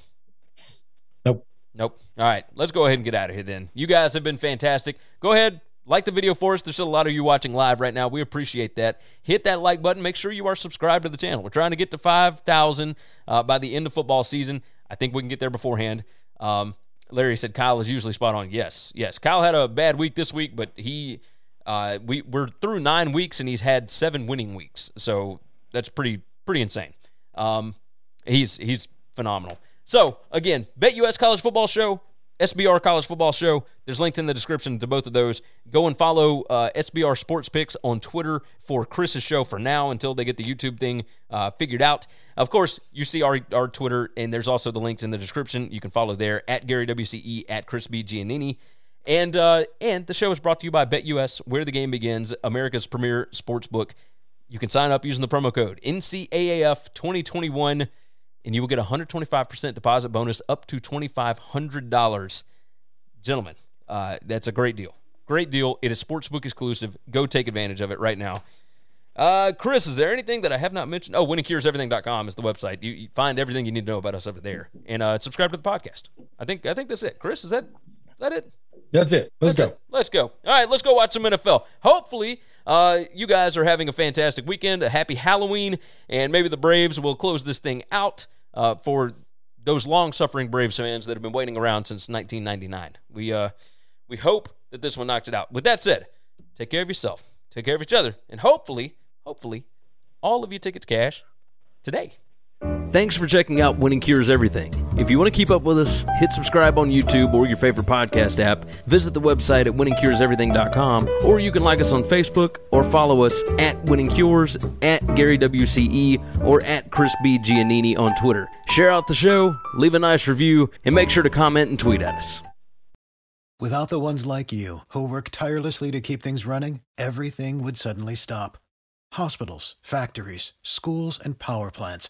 Nope. Nope. All right, let's go ahead and get out of here then. You guys have been fantastic. Go ahead, like the video for us. There's still a lot of you watching live right now. We appreciate that. Hit that like button. Make sure you are subscribed to the channel. We're trying to get to 5,000 uh, by the end of football season. I think we can get there beforehand. Um, Larry said Kyle is usually spot on. Yes, yes. Kyle had a bad week this week, but he uh, we we're through nine weeks and he's had seven winning weeks, so that's pretty pretty insane. Um, he's he's phenomenal. So again, BetUS College Football Show SBR College Football Show. There's links in the description to both of those. Go and follow uh, SBR Sports Picks on Twitter for Chris's show for now until they get the YouTube thing uh, figured out. Of course, you see our, our Twitter, and there's also the links in the description. You can follow there at Gary WCE, at Chris B. Giannini. And uh, and the show is brought to you by BetUS, where the game begins, America's premier sports book. You can sign up using the promo code NCAAF 2021, and you will get a 125% deposit bonus up to $2,500. Gentlemen, uh, that's a great deal. Great deal. It is sportsbook exclusive. Go take advantage of it right now. Uh, Chris, is there anything that I have not mentioned? Oh, winningcureseverything.com is the website. You, you find everything you need to know about us over there, and uh, subscribe to the podcast. I think I think that's it. Chris, is that is that it? That's it. Let's That's go. it. Let's go. All right, let's go watch some NFL. Hopefully, uh, you guys are having a fantastic weekend, a happy Halloween, and maybe the Braves will close this thing out uh, for those long-suffering Braves fans that have been waiting around since 1999. We uh, we hope that this one knocks it out. With that said, take care of yourself, take care of each other, and hopefully, hopefully, all of you tickets cash today. Thanks for checking out Winning Cures Everything. If you want to keep up with us, hit subscribe on YouTube or your favorite podcast app. Visit the website at winningcureseverything.com, or you can like us on Facebook or follow us at Winning Cures, at Gary WCE, or at Chris B. Giannini on Twitter. Share out the show, leave a nice review, and make sure to comment and tweet at us. Without the ones like you, who work tirelessly to keep things running, everything would suddenly stop. Hospitals, factories, schools, and power plants,